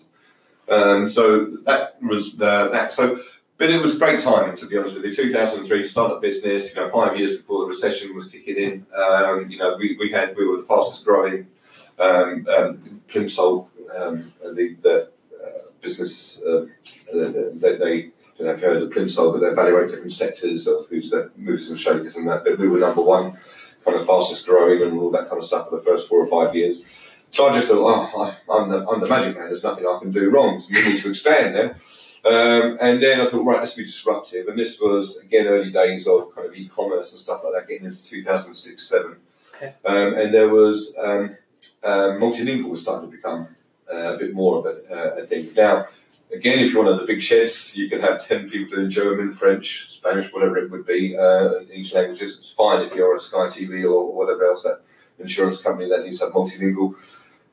C: Um, so that was uh, that. So, but it was great timing, to be honest with you. 2003, started business. You know, five years before the recession was kicking in. Um, you know, we, we had we were the fastest growing um, um, Plimsoll, um, the, the business. Uh, they, they I don't know if you heard of Plimsoll, but they evaluate different sectors of who's the movers and shakers and that. But we were number one, kind of fastest growing and all that kind of stuff for the first four or five years. So I just thought, oh, I, I'm, the, I'm the magic man. There's nothing I can do wrong. So we need to expand then. Um, and then I thought, right, let's be disruptive. And this was again early days of kind of e-commerce and stuff like that, getting into 2006, seven.
B: Okay.
C: Um, and there was um, um, multilingual was starting to become uh, a bit more of a, uh, a thing. Now, again, if you're one of the big sheds, you could have 10 people doing German, French, Spanish, whatever it would be, uh, each. It's fine if you're on Sky TV or whatever else, that insurance company that needs to have multilingual.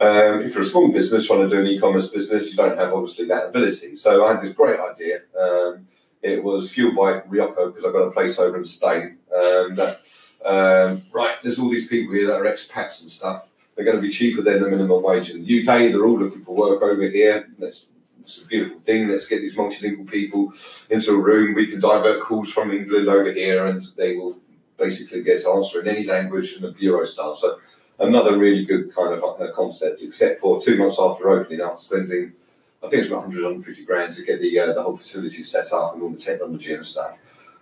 C: Um, if you're a small business trying to do an e-commerce business, you don't have obviously that ability. So I had this great idea. Um, it was fueled by Rioja because I've got a place over in Spain. Um, that um, right, there's all these people here that are expats and stuff. They're going to be cheaper than the minimum wage in the UK. They're all looking for work over here. Let's, it's a beautiful thing. Let's get these multilingual people into a room. We can divert calls from England over here, and they will basically get answer in any language in the bureau staff. So another really good kind of uh, concept. Except for two months after opening up, spending I think it's about 100, 150 grand to get the uh, the whole facility set up and all the technology and stuff.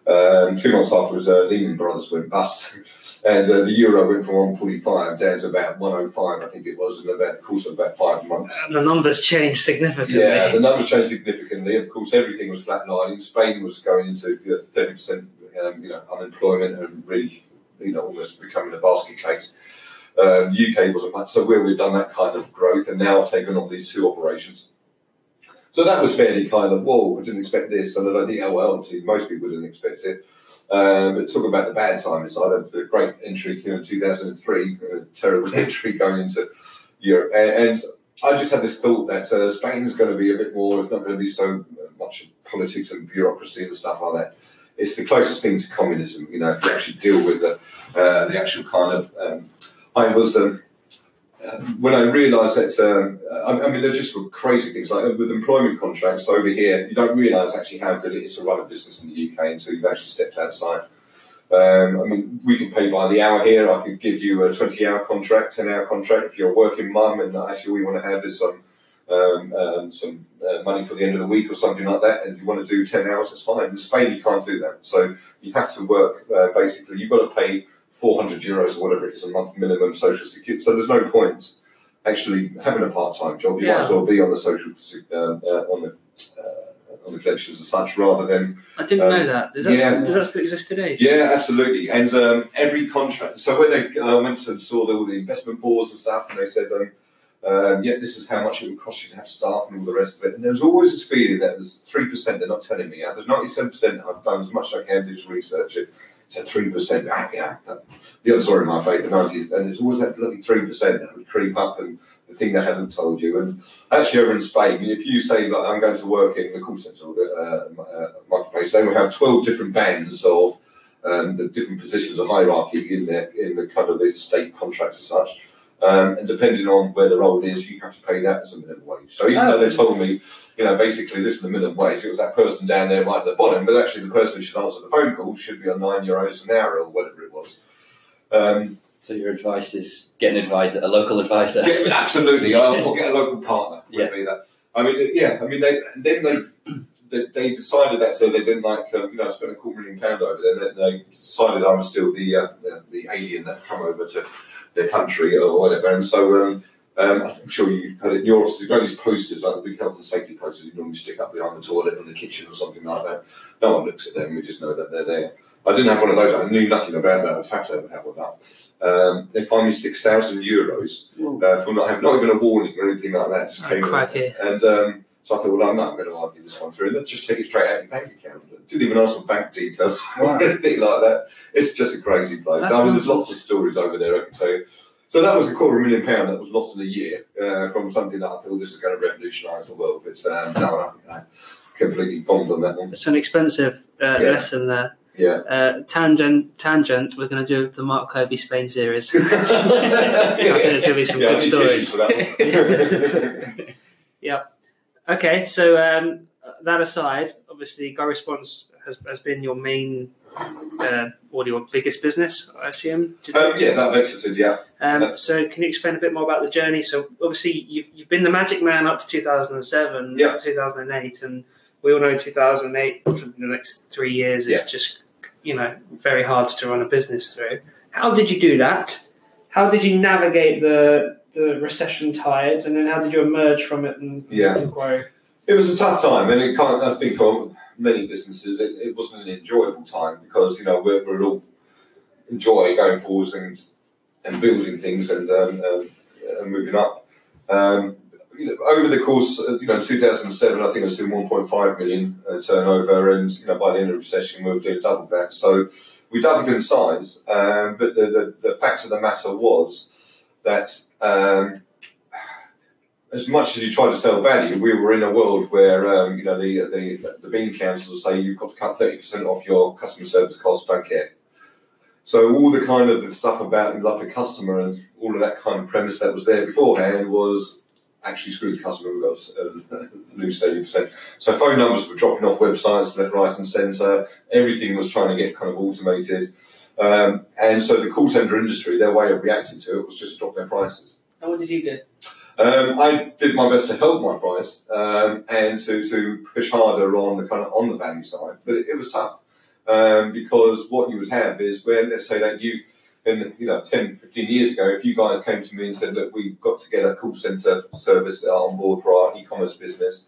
C: Um, two months afterwards, uh, Lehman Brothers went bust, and uh, the euro went from 145 down to about 105, I think it was, in about the course of about five months.
B: And the numbers changed significantly.
C: Yeah, the numbers changed significantly. Of course, everything was flatlining. Spain was going into thirty percent, um, you know, unemployment and really, you know, almost becoming a basket case. Um, UK wasn't much. So where we've done that kind of growth, and now I've taken on these two operations. So that was fairly kind of whoa. I didn't expect this, and I don't think oh well, obviously most people didn't expect it. Um, but talk about the bad times. I had a great entry in 2003, a terrible entry going into Europe, and, and I just had this thought that uh, Spain's going to be a bit more. It's not going to be so much politics and bureaucracy and stuff like that. It's the closest thing to communism. You know, if you actually deal with the uh, the actual kind of. Um, I was um, uh, when I realised that. Um, I, I mean, they're just crazy things like with employment contracts over here. You don't realise actually how good it is to run a business in the UK until you've actually stepped outside. Um, I mean, we can pay by the hour here. I could give you a 20 hour contract, 10 hour contract. If you're a working mum and actually all you want to have is some um, um, some uh, money for the end of the week or something like that, and you want to do 10 hours, it's fine. In Spain, you can't do that. So you have to work uh, basically, you've got to pay 400 euros or whatever it is a month minimum social security. So there's no point actually having a part time job. You might as well be on the social uh, uh, on the uh, on the collections as such, rather than.
B: I didn't um, know that. Does that, yeah. does that still exist today?
C: Yeah, absolutely. And um, every contract. So when they uh, went and saw the, all the investment boards and stuff, and they said. Um, um, yeah, this is how much it would cost you to have staff and all the rest of it. And there's always this feeling that there's 3% they're not telling me. Yeah, there's 97% I've done as much as I can do to research it. It's at 3%. Ah, yeah, the odds are in my favour, 90 And it's always that bloody 3% that would creep up and the thing they hadn't told you. And actually, over in Spain, if you say, like, I'm going to work in the call centre uh, uh, marketplace, they will have 12 different bands of um, the different positions of hierarchy in the, in the kind of the state contracts and such. Um, and depending on where the role is, you have to pay that as a minimum wage. So even oh. though they told me, you know, basically this is the minimum wage, it was that person down there right at the bottom, but actually the person who should answer the phone call should be on nine euros an hour or whatever it was. Um,
A: so your advice is get an advisor, a local advisor.
C: Yeah, absolutely. I'll get a local partner. Yeah. Be that. I mean, yeah. I mean, they then they. They, they decided that so they didn't like um, you know spend a quarter million pound over there. Then they decided I was still the uh, the, the alien that come over to their country or whatever. And so um, um, I'm sure you've had it in your office. You've got these posters, like the big health and safety posters you normally stick up behind the toilet or the kitchen or something like that. No one looks at them, we just know that they're there. I didn't have one of those. I knew nothing about that. I'd have to have one that. Um, they fined me six thousand euros uh, for not having not even a warning or anything like that. Just oh, came
B: in.
C: and um, so I thought, well, I'm not going to argue this one through. Let's just take it straight out of your bank account. Didn't even ask for bank details or anything like that. It's just a crazy place. I mean, there's lots of stories over there I can tell you. So that was a quarter of a million pound that was lost in a year uh, from something that I thought this is going to revolutionise the world. But um, no, I, completely bombed on that one.
B: It's an expensive uh, yeah. lesson there.
C: Yeah.
B: Uh, tangent, tangent. We're going to do the Mark Kirby Spain series. I think there's going to be some yeah, good stories. yep. Okay, so um, that aside, obviously, GoResponse has, has been your main uh, or your biggest business, I assume.
C: Um, yeah, that exited, yeah.
B: Um, so, can you explain a bit more about the journey? So, obviously, you've, you've been the magic man up to 2007,
C: yeah.
B: 2008, and we all know 2008 for the next three years is yeah. just, you know, very hard to run a business through. How did you do that? How did you navigate the the recession tides, and then how did you emerge from it and,
C: yeah.
B: and grow?
C: It was a tough time, and it can't. I think for many businesses, it, it wasn't an enjoyable time because you know we're, we're all enjoy going forwards and and building things and, um, um, and moving up. Um, you know, over the course, you know, 2007, I think it was doing 1.5 million uh, turnover, and you know, by the end of the recession, we were doing double that. So we doubled in size, um, but the, the, the fact of the matter was that um, as much as you try to sell value, we were in a world where um, you know the, the the bean councils say you've got to cut thirty percent off your customer service costs. Don't care. So all the kind of the stuff about love the customer and all of that kind of premise that was there beforehand was actually screw the customer. We've got to lose thirty percent. So phone numbers were dropping off websites left, right, and centre. Everything was trying to get kind of automated. Um, and so the call centre industry, their way of reacting to it was just to drop their prices.
B: And what did you do?
C: Um, I did my best to help my price um, and to, to push harder on the kind of on the value side, but it, it was tough um, because what you would have is when let's say that you in you know 10, 15 years ago, if you guys came to me and said, look, we've got to get a call center service on board for our e-commerce business,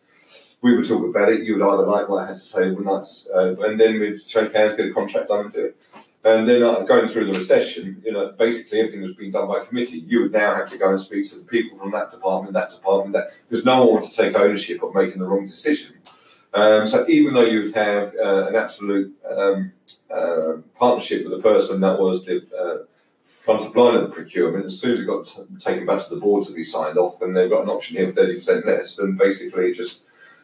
C: we would talk about it. You would either like what I had to say, or not, uh, and then we'd shake hands, get a contract done, and do it. And then uh, going through the recession, you know, basically everything was being done by committee. You would now have to go and speak to the people from that department, that department, that because no one wants to take ownership of making the wrong decision. Um, so even though you would have uh, an absolute um, uh, partnership with the person that was the uh, front of line of the procurement, as soon as it got t- taken back to the board to be signed off, and they've got an option here of thirty percent less, then basically it just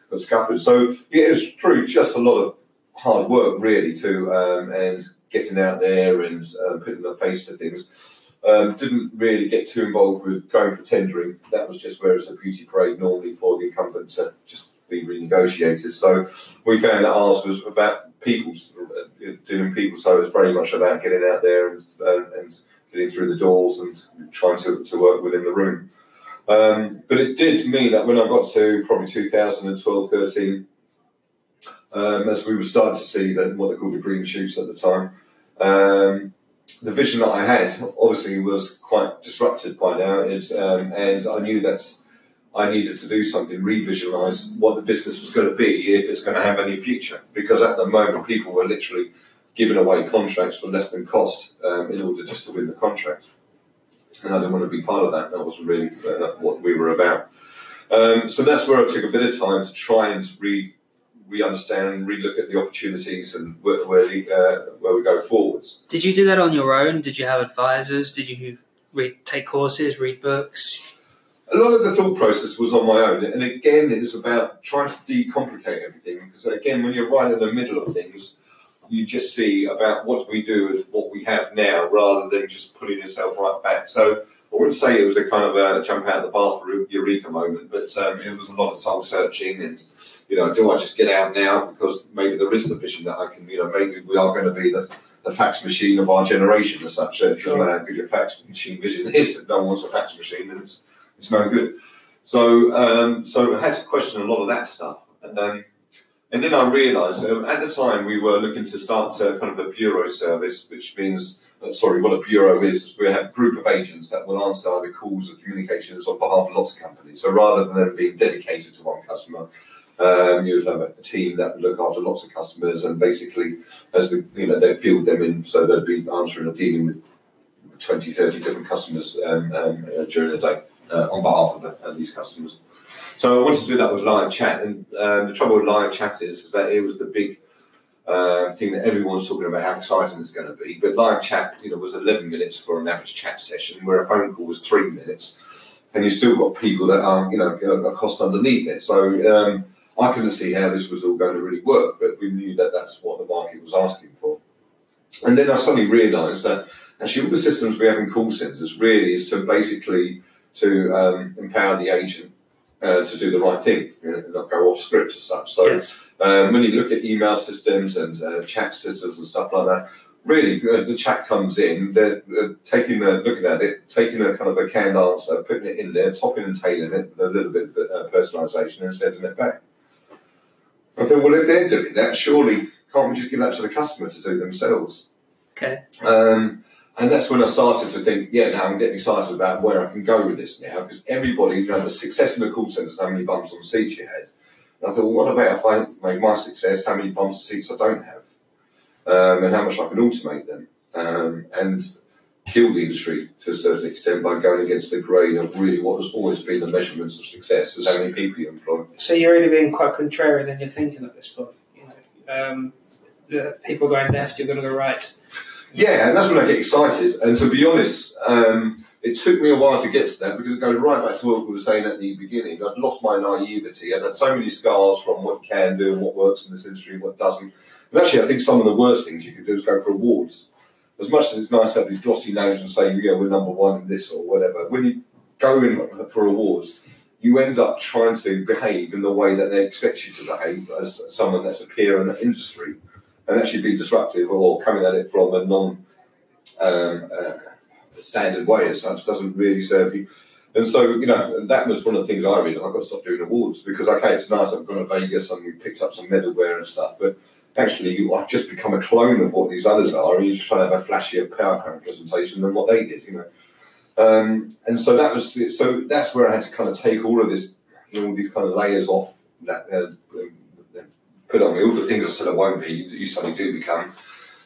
C: got scuppered. So yeah, it was true, just a lot of hard work really too, um, and getting out there and uh, putting a face to things. Um, didn't really get too involved with going for tendering. That was just where it's a beauty parade normally for the incumbent to just be renegotiated. So we found that ours was about people's uh, dealing people, so it was very much about getting out there and, uh, and getting through the doors and trying to, to work within the room. Um, but it did mean that when I got to probably 2012, 13, um, as we were starting to see the, what they called the green shoots at the time, um, the vision that I had obviously was quite disrupted by now, it, um, and I knew that I needed to do something, revisualize what the business was going to be if it's going to have any future. Because at the moment, people were literally giving away contracts for less than cost um, in order just to win the contract. And I didn't want to be part of that. That wasn't really uh, what we were about. Um, so that's where I took a bit of time to try and re we understand, relook at the opportunities and where where, the, uh, where we go forwards.
B: Did you do that on your own? Did you have advisors? Did you read, take courses, read books?
C: A lot of the thought process was on my own, and again, it was about trying to decomplicate everything. Because again, when you're right in the middle of things, you just see about what we do with what we have now, rather than just putting yourself right back. So I wouldn't say it was a kind of a jump out of the bath eureka moment, but um, it was a lot of soul searching and you know, do I just get out now because maybe there is the vision that I can, you know, maybe we are going to be the, the fax machine of our generation as such. Doesn't matter how good your fax machine vision is, if no one wants a fax machine, then it's, it's no good. So, um, so I had to question a lot of that stuff. And then, and then I realised uh, at the time we were looking to start uh, kind of a bureau service, which means, uh, sorry, what a bureau is, we have a group of agents that will answer the calls of communications on behalf of lots of companies. So rather than them being dedicated to one customer, um, you would have a, team that would look after lots of customers, and basically, as the you know they field them in, so they'd be answering or dealing with 20, 30 different customers um, um, uh, during the day uh, on behalf of the, uh, these customers. So I wanted to do that with live chat, and um, the trouble with live chat is, is that it was the big uh, thing that everyone's talking about how exciting it's going to be. But live chat, you know, was 11 minutes for an average chat session, where a phone call was three minutes, and you still got people that are, you know, a cost underneath it. So um, I couldn't see how this was all going to really work, but we knew that that's what the market was asking for. And then I suddenly realised that actually all the systems we have in call centres really is to basically to um, empower the agent uh, to do the right thing, you know, not go off script as such. So yes. um, when you look at email systems and uh, chat systems and stuff like that, really uh, the chat comes in, they're, they're taking a, looking at it, taking a kind of a canned answer, putting it in there, topping and tailing it with a little bit of uh, personalisation and sending it back. I thought, well, if they're doing that, surely can't we just give that to the customer to do themselves?
B: Okay.
C: Um, and that's when I started to think, yeah, now I'm getting excited about where I can go with this now, because everybody, you know, the success in the call centre is how many bumps on seats you had. And I thought, well, what about if I make my success, how many bumps on seats I don't have, um, and how much I can automate them. Um, and kill the industry to a certain extent by going against the grain of really what has always been the measurements of success is how many people you employ.
B: So you're really being quite contrarian in your thinking at this point. You know, um, the people going left, you're going to go right.
C: Yeah, and that's when I get excited. And to be honest, um, it took me a while to get to that because it goes right back to what we were saying at the beginning. I'd lost my naivety. I'd had so many scars from what you can do and what works in this industry and what doesn't. And actually, I think some of the worst things you can do is go for awards as much as it's nice to have these glossy names and say, yeah, we're number one in this or whatever, when you go in for awards, you end up trying to behave in the way that they expect you to behave as someone that's a peer in the industry and actually be disruptive or coming at it from a non um, uh, standard way as such doesn't really serve you. And so, you know, that was one of the things I read. I've got to stop doing awards because, okay, it's nice. I've gone to Vegas and we picked up some medalware and stuff, but actually you, I've just become a clone of what these others are, and you're just trying to have a flashier PowerPoint presentation than what they did, you know. Um, and so that was so that's where I had to kind of take all of this, you know, all these kind of layers off that uh, put on me. All the things I said I won't be, you suddenly do become,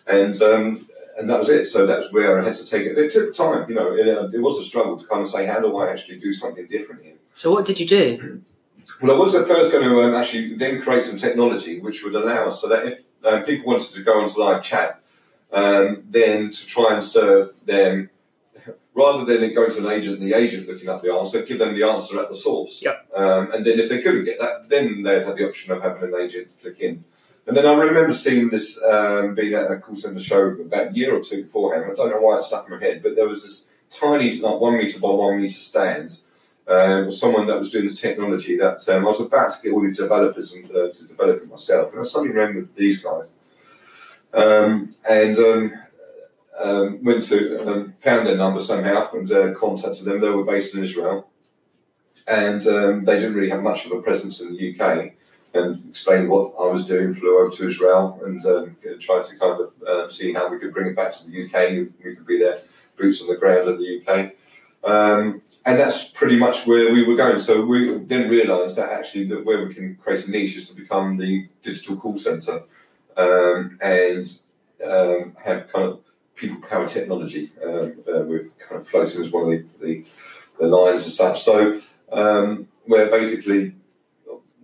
C: and um, and that was it. So that's where I had to take it. It took time, you know. It, uh, it was a struggle to kind of say, how do I actually do something different here?
B: So what did you do?
C: Well, I was at first going to um, actually then create some technology which would allow us so that if um, people wanted to go onto live chat, um, then to try and serve them rather than going to an agent and the agent looking up the answer, give them the answer at the source.
B: Yep.
C: Um, and then if they couldn't get that, then they'd have the option of having an agent click in. And then I remember seeing this um, being at a call centre show about a year or two beforehand. I don't know why it stuck in my head, but there was this tiny, like one metre by one metre stand uh, was someone that was doing this technology that um, I was about to get all these developers and, uh, to develop it myself. And I suddenly remembered these guys. um, and um, um, went to um, found their number somehow and uh, contacted them. They were based in Israel, and um, they didn't really have much of a presence in the UK. And explained what I was doing. Flew over to Israel and um, tried to kind of uh, see how we could bring it back to the UK. We could be there, boots on the ground in the UK. Um, and that's pretty much where we were going. So we then realised that actually that where we can create a niche is to become the digital call centre um, and um, have kind of people power technology. Um, uh, we're kind of floating as one of the, the, the lines as such. So um, where basically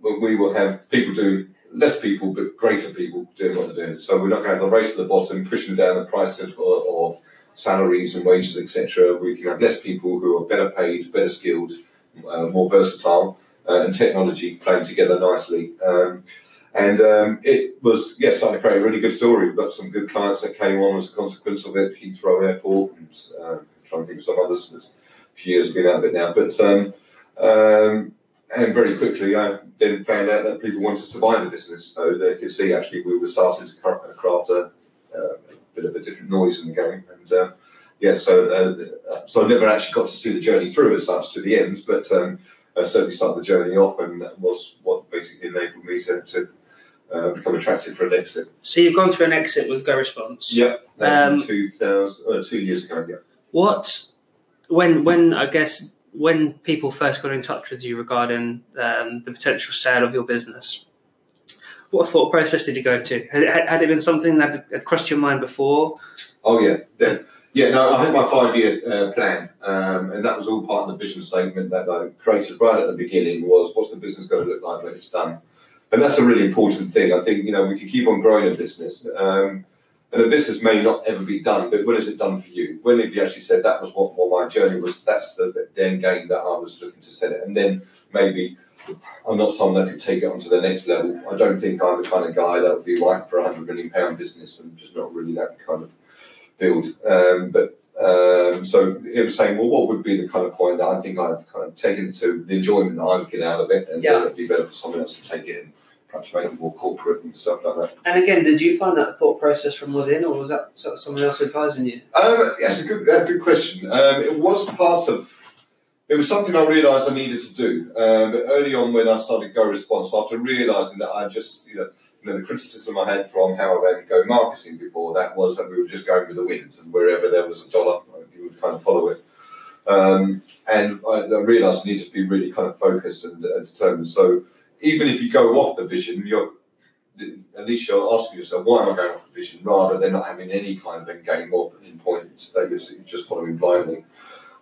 C: we will have people do less people but greater people doing what they're doing. So we're not going to have a race to the bottom, pushing down the price of, of salaries and wages, etc. We can have less people who are better paid, better skilled, uh, more versatile, uh, and technology playing together nicely. Um, and um, it was, yeah, starting to create a really good story. We've got some good clients that came on as a consequence of it, Heathrow Airport, and uh, I'm trying to think of some others. A few years have been out of it now. But, um, um, and very quickly, I then found out that people wanted to buy the business. So they could see actually we were starting to craft a, uh, bit of a different noise in the game. And uh, yeah, so uh, so I never actually got to see the journey through as such to the end, but um, I certainly started the journey off, and that was what basically enabled me to, to uh, become attractive for an exit.
B: So you've gone through an exit with GoResponse.
C: Yep, that's
B: Um,
C: in 2000, uh, two years ago. Yeah.
B: What, when, when I guess when people first got in touch with you regarding um, the potential sale of your business, what thought process did you go to? Had, had it been something that had crossed your mind before?
C: Oh yeah, yeah. No, I had my five-year uh, plan, um, and that was all part of the vision statement that I created right at the beginning. Was what's the business going to look like when it's done? And that's a really important thing. I think you know we can keep on growing a business, um, and a business may not ever be done, but when is it done for you? When have you actually said that was what, what my journey was? That's the, the end game that I was looking to set it, and then maybe. I'm not someone that could take it on to the next level. I don't think I'm the kind of guy that would be right for a hundred million pound business. and just not really that kind of build. Um, but um, so it was saying, well, what would be the kind of point that I think I've kind of taken to the enjoyment that I would get out of it, and
B: Yeah.
C: it'd be better for someone else to take it and perhaps make it more corporate and stuff like that.
B: And again, did you find that thought process from within, or was that someone else advising you?
C: Um, yeah, a good, a good question. Um, it was part of. It was something I realised I needed to do. Um, but early on, when I started Go Response, after realising that I just, you know, you know, the criticism I had from how I ran Go Marketing before that was that we were just going with the wind, and wherever there was a dollar, you would kind of follow it. Um, and I, I realised I needed to be really kind of focused and, and determined. So even if you go off the vision, you're at least you're asking yourself, why am I going off the vision, rather than not having any kind of end game or in points that you're just following blindly.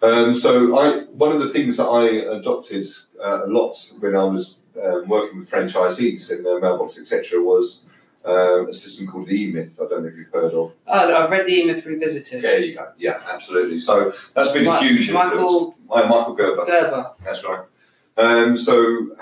C: Um, so I, one of the things that I adopted uh, a lot when I was um, working with franchisees in their mailbox, etc., was um, a system called the E-Myth. I don't know if you've heard of.
B: Oh, I've read the E-Myth Revisited.
C: There you go. Yeah, absolutely. So that's been a huge influence.
B: Michael
C: Uh, Michael Gerber.
B: Gerber.
C: That's right. Um, so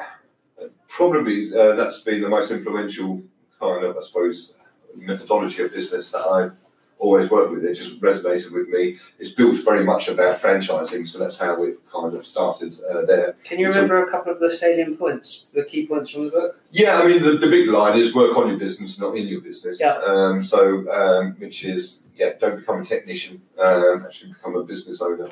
C: probably uh, that's been the most influential kind of, I suppose, methodology of business that I've always worked with. It just resonated with me. It's built very much about franchising, so that's how it kind of started uh, there.
B: Can you remember a couple of the salient points, the key points from the book?
C: Yeah, I mean, the, the big line is work on your business, not in your business.
B: Yeah.
C: Um, so, um, which is, yeah, don't become a technician, um, actually become a business owner.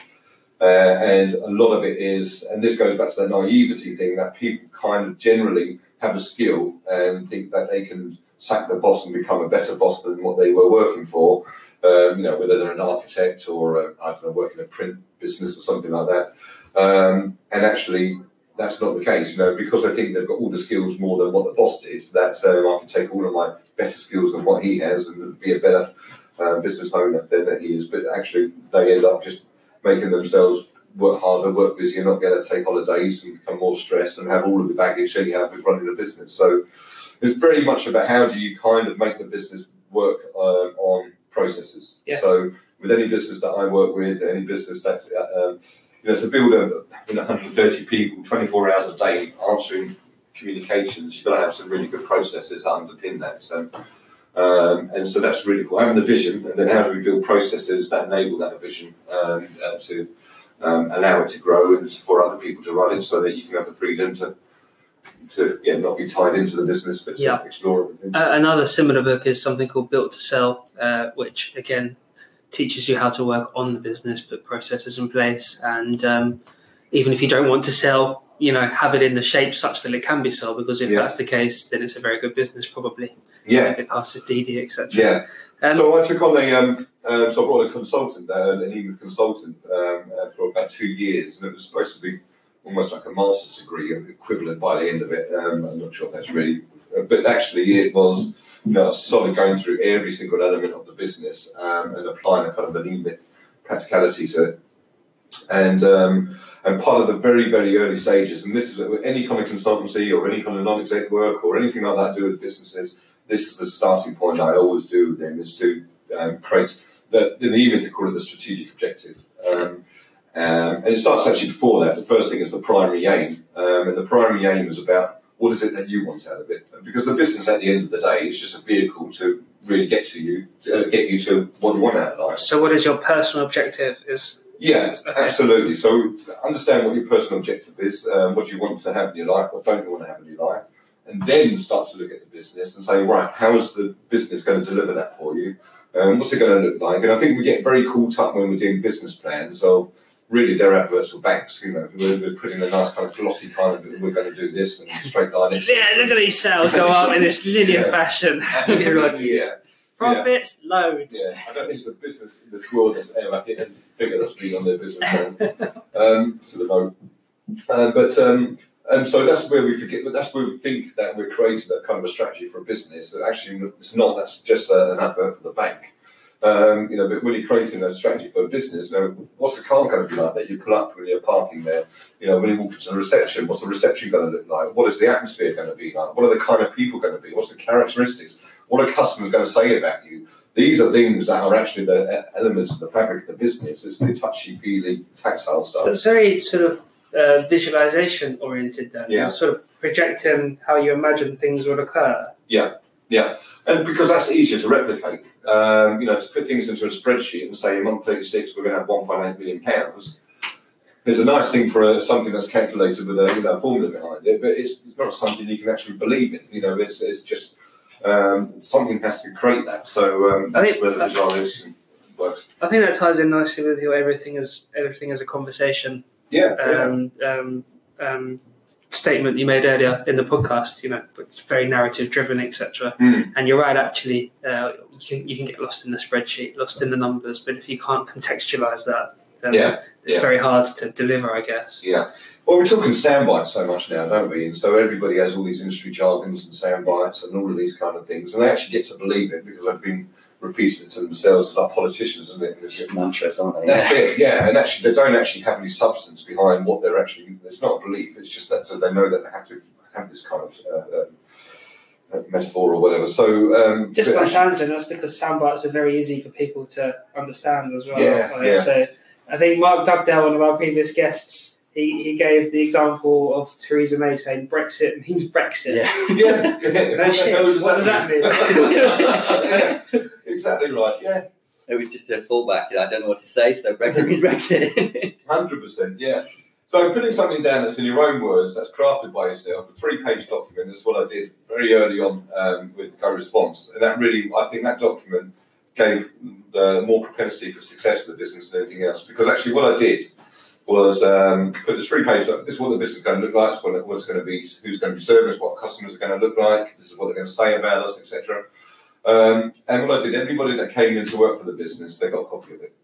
C: Uh, and a lot of it is, and this goes back to that naivety thing, that people kind of generally have a skill and think that they can sack the boss and become a better boss than what they were working for. Um, you know, whether they're an architect or a, I don't know, working a print business or something like that. Um, and actually, that's not the case, you know, because I think they've got all the skills more than what the boss did. That um, I can take all of my better skills than what he has and be a better uh, business owner than he is. But actually, they end up just making themselves work harder, work busier, not be able to take holidays and become more stressed and have all of the baggage that you have with running a business. So it's very much about how do you kind of make the business work um, on processes.
B: Yes.
C: So with any business that I work with, any business that um, you know, to build a you know 130 people, 24 hours a day answering communications, you've got to have some really good processes that underpin that. So, um, and so that's really cool. Having the vision, and then how do we build processes that enable that vision um, uh, to um, allow it to grow and for other people to run it, so that you can have the freedom to to yeah not be tied into the business, but to
B: Yeah.
C: explore everything.
B: Uh, another similar book is something called Built to Sell, uh, which again teaches you how to work on the business, put processes in place, and um, even if you don't want to sell, you know, have it in the shape such that it can be sold. Because if
C: Yeah.
B: that's the case, then it's a very good business, probably.
C: yeah,
B: If it passes DD, etc.
C: yeah.
B: Um,
C: so I took on a um, um, so I brought a consultant, uh, an English consultant, um, uh, for about two years, and it was supposed to be almost like a master's degree equivalent by the end of it. Um, I'm not sure if that's really, but actually it was. You know, sort of going through every single element of the business um, and applying a kind of an e-myth practicality to it. And um, and part of the very very early stages, and this is any kind of consultancy or any kind of non-exec work or anything like that to do with businesses. This is the starting point I always do with them is to um, create the in the e-myth they call it the strategic objective. Um, um, and it starts actually before that. The first thing is the primary aim, um, and the primary aim is about what is it that you want out of it. Because the business, at the end of the day, is just a vehicle to really get to you, to uh, get you to what you want out of life.
B: so, what is your personal objective? Is
C: Yeah,
B: Okay.
C: absolutely. So understand what your personal objective is, um, what you want to have in your life, what don't you want to have in your life, and then start to look at the business and say, right, how is the business going to deliver that for you? Um, what's it going to look like? And I think we get very caught up when we're doing business plans of really they're adverts for banks. You know, we're, we're putting a nice kind of glossy kind of we're going to do this and straight line it.
B: yeah, look at these sales go up in this linear
C: Yeah.
B: fashion.
C: yeah.
B: Profits, loads.
C: Yeah, I don't think it's a business in this world that's ever hit a figure that's been on their business plan um, to the vote. Um, but um, and so that's where we forget. That's where we think that we're creating a kind of a strategy for a business. That actually it's not. That's just a, an advert for the bank. Um, you know, but when you're creating a strategy for a business, you know, what's the car going to be like that you pull up when you're parking there? You know, when you walk into the reception, what's the reception going to look like? What is the atmosphere going to be like? What are the kind of people going to be? What's the characteristics? What are customers going to say about you? These are things that are actually the uh, elements of the fabric of the business. It's the touchy, feely, tactile
B: So
C: stuff.
B: it's very sort of uh, visualization oriented then.
C: Yeah.
B: You're sort of projecting how you imagine things would occur.
C: Yeah, yeah, and because that's easier to replicate, um, you know, to put things into a spreadsheet and say in month 36 we're going to have 1.8 million pounds. There's a nice thing for a, something that's calculated with a you know, formula behind it, but it's, it's not something you can actually believe in. You know, it's, it's just um, something has to create that. So um, that's
B: think
C: where the
B: that-
C: visualization works.
B: I think that ties in nicely with your everything is everything is a conversation
C: Yeah, yeah.
B: um, um, um, statement you made earlier in the podcast. You know, it's very narrative driven, etc.
C: Mm.
B: And you're right. Actually, uh, you can you can get lost in the spreadsheet, lost in the numbers. But if you can't contextualize that, then
C: Yeah,
B: it's
C: yeah.
B: very hard to deliver. I guess.
C: Yeah. Well, we're talking sound bites so much now, don't we? And so everybody has all these industry jargons and sound bites and all of these kind of things, and they actually get to believe it because they've been repeating it to themselves like politicians, isn't it?
A: Just mantras, aren't they?
C: That's it, yeah. And actually, they don't actually have any substance behind what they're actually. It's not a belief. It's just that so they know that they have to have this kind of uh, um, uh, metaphor or whatever. So um,
B: Just
C: but
B: like
C: actually-
B: challenging, that's because sound bites are very easy for people to understand as well.
C: Yeah,
B: Like,
C: yeah.
B: So I think Mark Dugdale, one of our previous guests, he, he gave the example of Theresa May saying Brexit means Brexit.
A: Yeah.
C: yeah, yeah.
B: No shit. What does that mean?
C: mean? exactly right. Yeah.
A: It was just a fallback. I don't know what to say, so Brexit means Brexit.
C: Hundred percent, yeah. So putting something down that's in your own words, that's crafted by yourself, a three-page document. That's what I did very early on um, with Go Response, and that really, I think that document gave the more propensity for success for the business than anything else. Because actually, what I did was um, put this three-page. This is what the business is going to look like. What, it- what going to be. Who's going to be serving us? What customers are going to look like? This is what they're going to say about us, etc. Um, and what I did, everybody that came in to work for the business, they got a copy of it.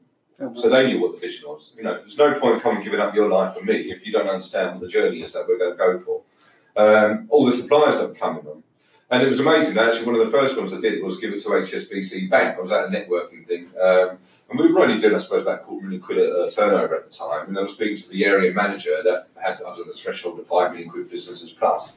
C: So they knew what the vision was. You know, there's no point coming giving up your life for me if you don't understand what the journey is that we're going to go for. Um, all the suppliers that were coming on. And it was amazing. Actually, one of the first ones I did was give it to HSBC Bank. I was at a networking thing. Um, and we were only doing, I suppose, about a quarter million quid a turnover at the time. And I was speaking to the area manager that had, I was on the threshold of five million quid businesses plus.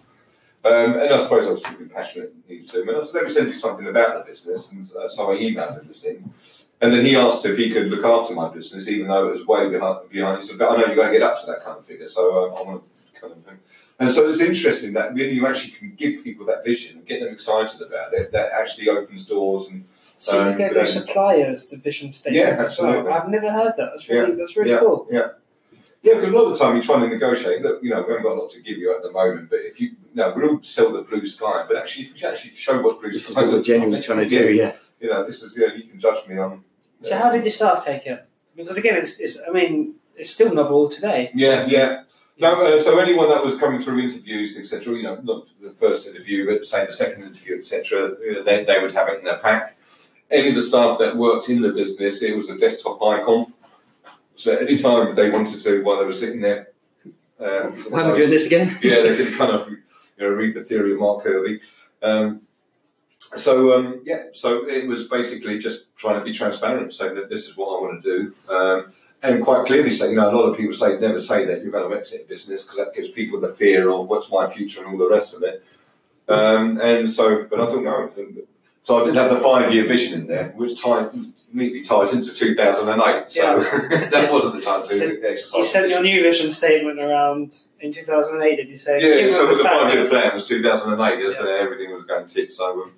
C: Um, and I suppose I was talking passionate to him. And I said, let me send you something about the business. And uh, so I emailed him this thing. And then he asked if he could look after my business, even though it was way behind. behind. He said, but I know you're going to get up to that kind of figure, so um, I want to kind of. And so it's interesting that when you actually can give people that vision and get them excited about it, that actually opens doors and
B: So you
C: Um,
B: gave
C: yeah.
B: your suppliers the vision statement
C: Yeah,
B: as well.
C: absolutely.
B: I've never heard that. That's really that's really
C: yeah,
B: cool.
C: Yeah. Yeah, because a lot of the time you're trying to negotiate. Look, you know, we haven't got a lot to give you at the moment, but if you, you know, we don't sell the blue sky, but actually, if you actually show what blue
A: This is
C: sky
A: what we're
C: looks like,
A: genuinely trying to do. Yeah.
C: you know, this is, yeah, you can judge me on.
B: So how did your staff take it? Because again, it's, it's I mean, it's still novel today.
C: Yeah, yeah. No, uh, so anyone that was coming through interviews, etc., you know, not the first interview, but say the second interview, etc., you know, they, they would have it in their pack. Any of the staff that worked in the business, it was a desktop icon. So anytime they wanted to, while they were sitting there, um,
A: Why am I doing this again?
C: yeah, they could kind of you know read the theory of Mark Kirby. Um, so um, yeah, so it was basically just trying to be transparent, saying that this is what I want to do, um, and quite clearly say, you know, a lot of people say never say that you're going to exit business because that gives people the fear of what's my future and all the rest of it. Um, and so, but I thought no. So I did have the five-year vision in there, which tied, neatly ties into 2008. So that wasn't the time to
B: So
C: exercise.
B: You sent your new vision statement around in 2008, did you say?
C: Yeah, so
B: the
C: the
B: fact
C: five year
B: that-
C: plan was 2008 as uh, everything was going tip. So, um,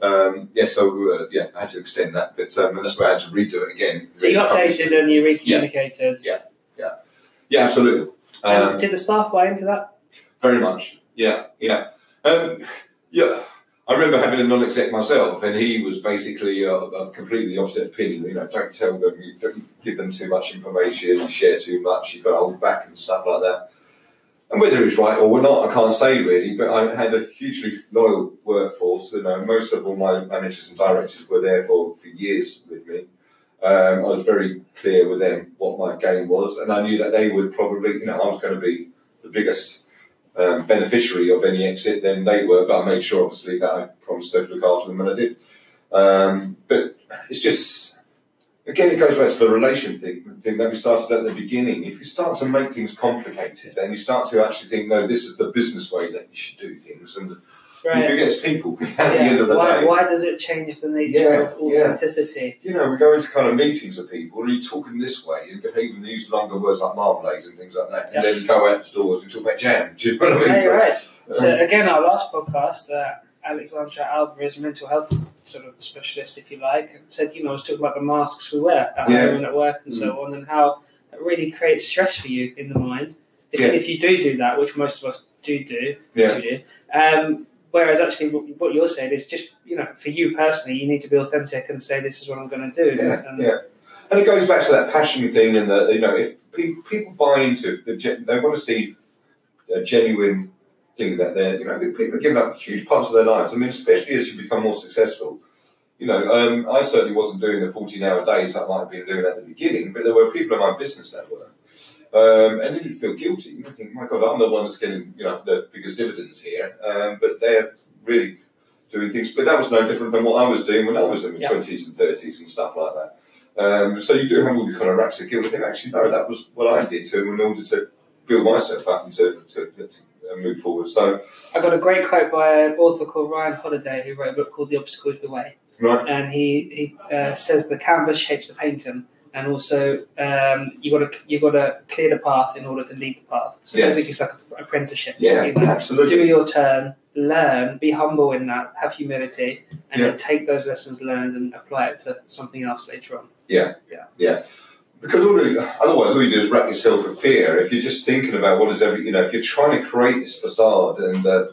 C: um, yeah, so uh, yeah, I had to extend that, but um, and that's why I had to redo it again.
B: So you updated and you recommunicated.
C: Yeah. Yeah, Yeah, absolutely. Um,
B: did the staff buy into that?
C: very much. Yeah, yeah. Um, yeah. I remember having a non-exec myself, and he was basically uh, of completely the opposite opinion. You know, don't tell them, you don't give them too much information, you share too much, you've got to hold back and stuff like that. And whether he's right or not, I can't say really. But I had a hugely loyal workforce. You know, most of all my managers and directors were there for, for years with me. Um, I was very clear with them what my game was, and I knew that they would probably, you know, I was going to be the biggest um, beneficiary of any exit than they were, but I made sure, obviously, that I promised to look after them, and I did. Um, but it's just, again, it goes back to the relation thing, thing that we started at the beginning. If you start to make things complicated, then you start to actually think, no, this is the business way that you should do things, and you forget it's people at the end of the
B: why,
C: day.
B: why does it change the nature
C: Yeah,
B: of authenticity?
C: You know, we go into kind of meetings with people, and you're talking this way, and behaving, use longer words like marmalade and things like that,
B: Yeah.
C: and then you go outdoors and talk about jam. Do you know what I mean?
B: Yeah, right.
C: Um,
B: So again, our last podcast, uh, Alexandra Alvarez, mental health sort of specialist, if you like, said you know I was talking about the masks we wear at
C: Yeah.
B: home and at work and so on, and how it really creates stress for you in the mind. If,
C: Yeah.
B: if you do do that, which most of us do do,
C: Yeah.
B: do do. Um, whereas actually, what you're saying is just you know for you personally, you need to be authentic and say this is what I'm going to do.
C: Yeah,
B: and,
C: yeah. And it goes back to that passion thing, and that you know, if people, people buy into it, they want to see a genuine thing that they're, you know, people are giving up huge parts of their lives. I mean, especially as you become more successful. You know, um, I certainly wasn't doing the 14 hour days I might have been doing at the beginning, but there were people in my business that were. Um, and then you feel guilty. You think, my God, I'm the one that's getting, you know, the biggest dividends here. Um, but they're really doing things. But that was no different than what I was doing when I was in my
B: Yeah.
C: 20s and 30s and stuff like that. Um, so you do have all these kind of racks of guilt. I think, actually, no, that was what I did to in order to build myself up and to, to, to uh, move forward. So,
B: I got a great quote by an author called Ryan Holiday, who wrote a book called The Obstacle Is the Way.
C: right,
B: and he he uh, says the canvas shapes the painting, and also um, you got to you got to clear the path in order to lead the path. So
C: Yes.
B: it's like an apprenticeship.
C: yeah,
B: you know,
C: absolutely.
B: do your turn, learn, be humble in that, have humility, and
C: Yeah.
B: then take those lessons learned and apply it to something else later on.
C: Yeah, yeah, all the, otherwise, all you do is wrap yourself with fear. If you're just thinking about what is every, you know, if you're trying to create this facade and uh,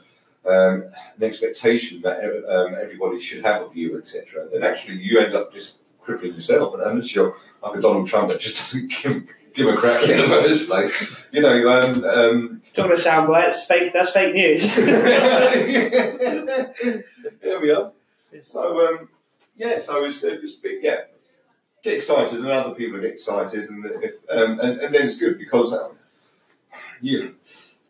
C: um, an expectation that um, everybody should have of you, etc., then actually you end up just crippling yourself. And unless you're like a Donald Trump that just doesn't give, give a crap in the first place, you know. Um, um,
B: Talking of sound bites, fake. That's fake news.
C: there we are. So um, yeah, so it's, it's big, yeah. Get excited, and other people get excited, and if um, and, and then it's good because um, you.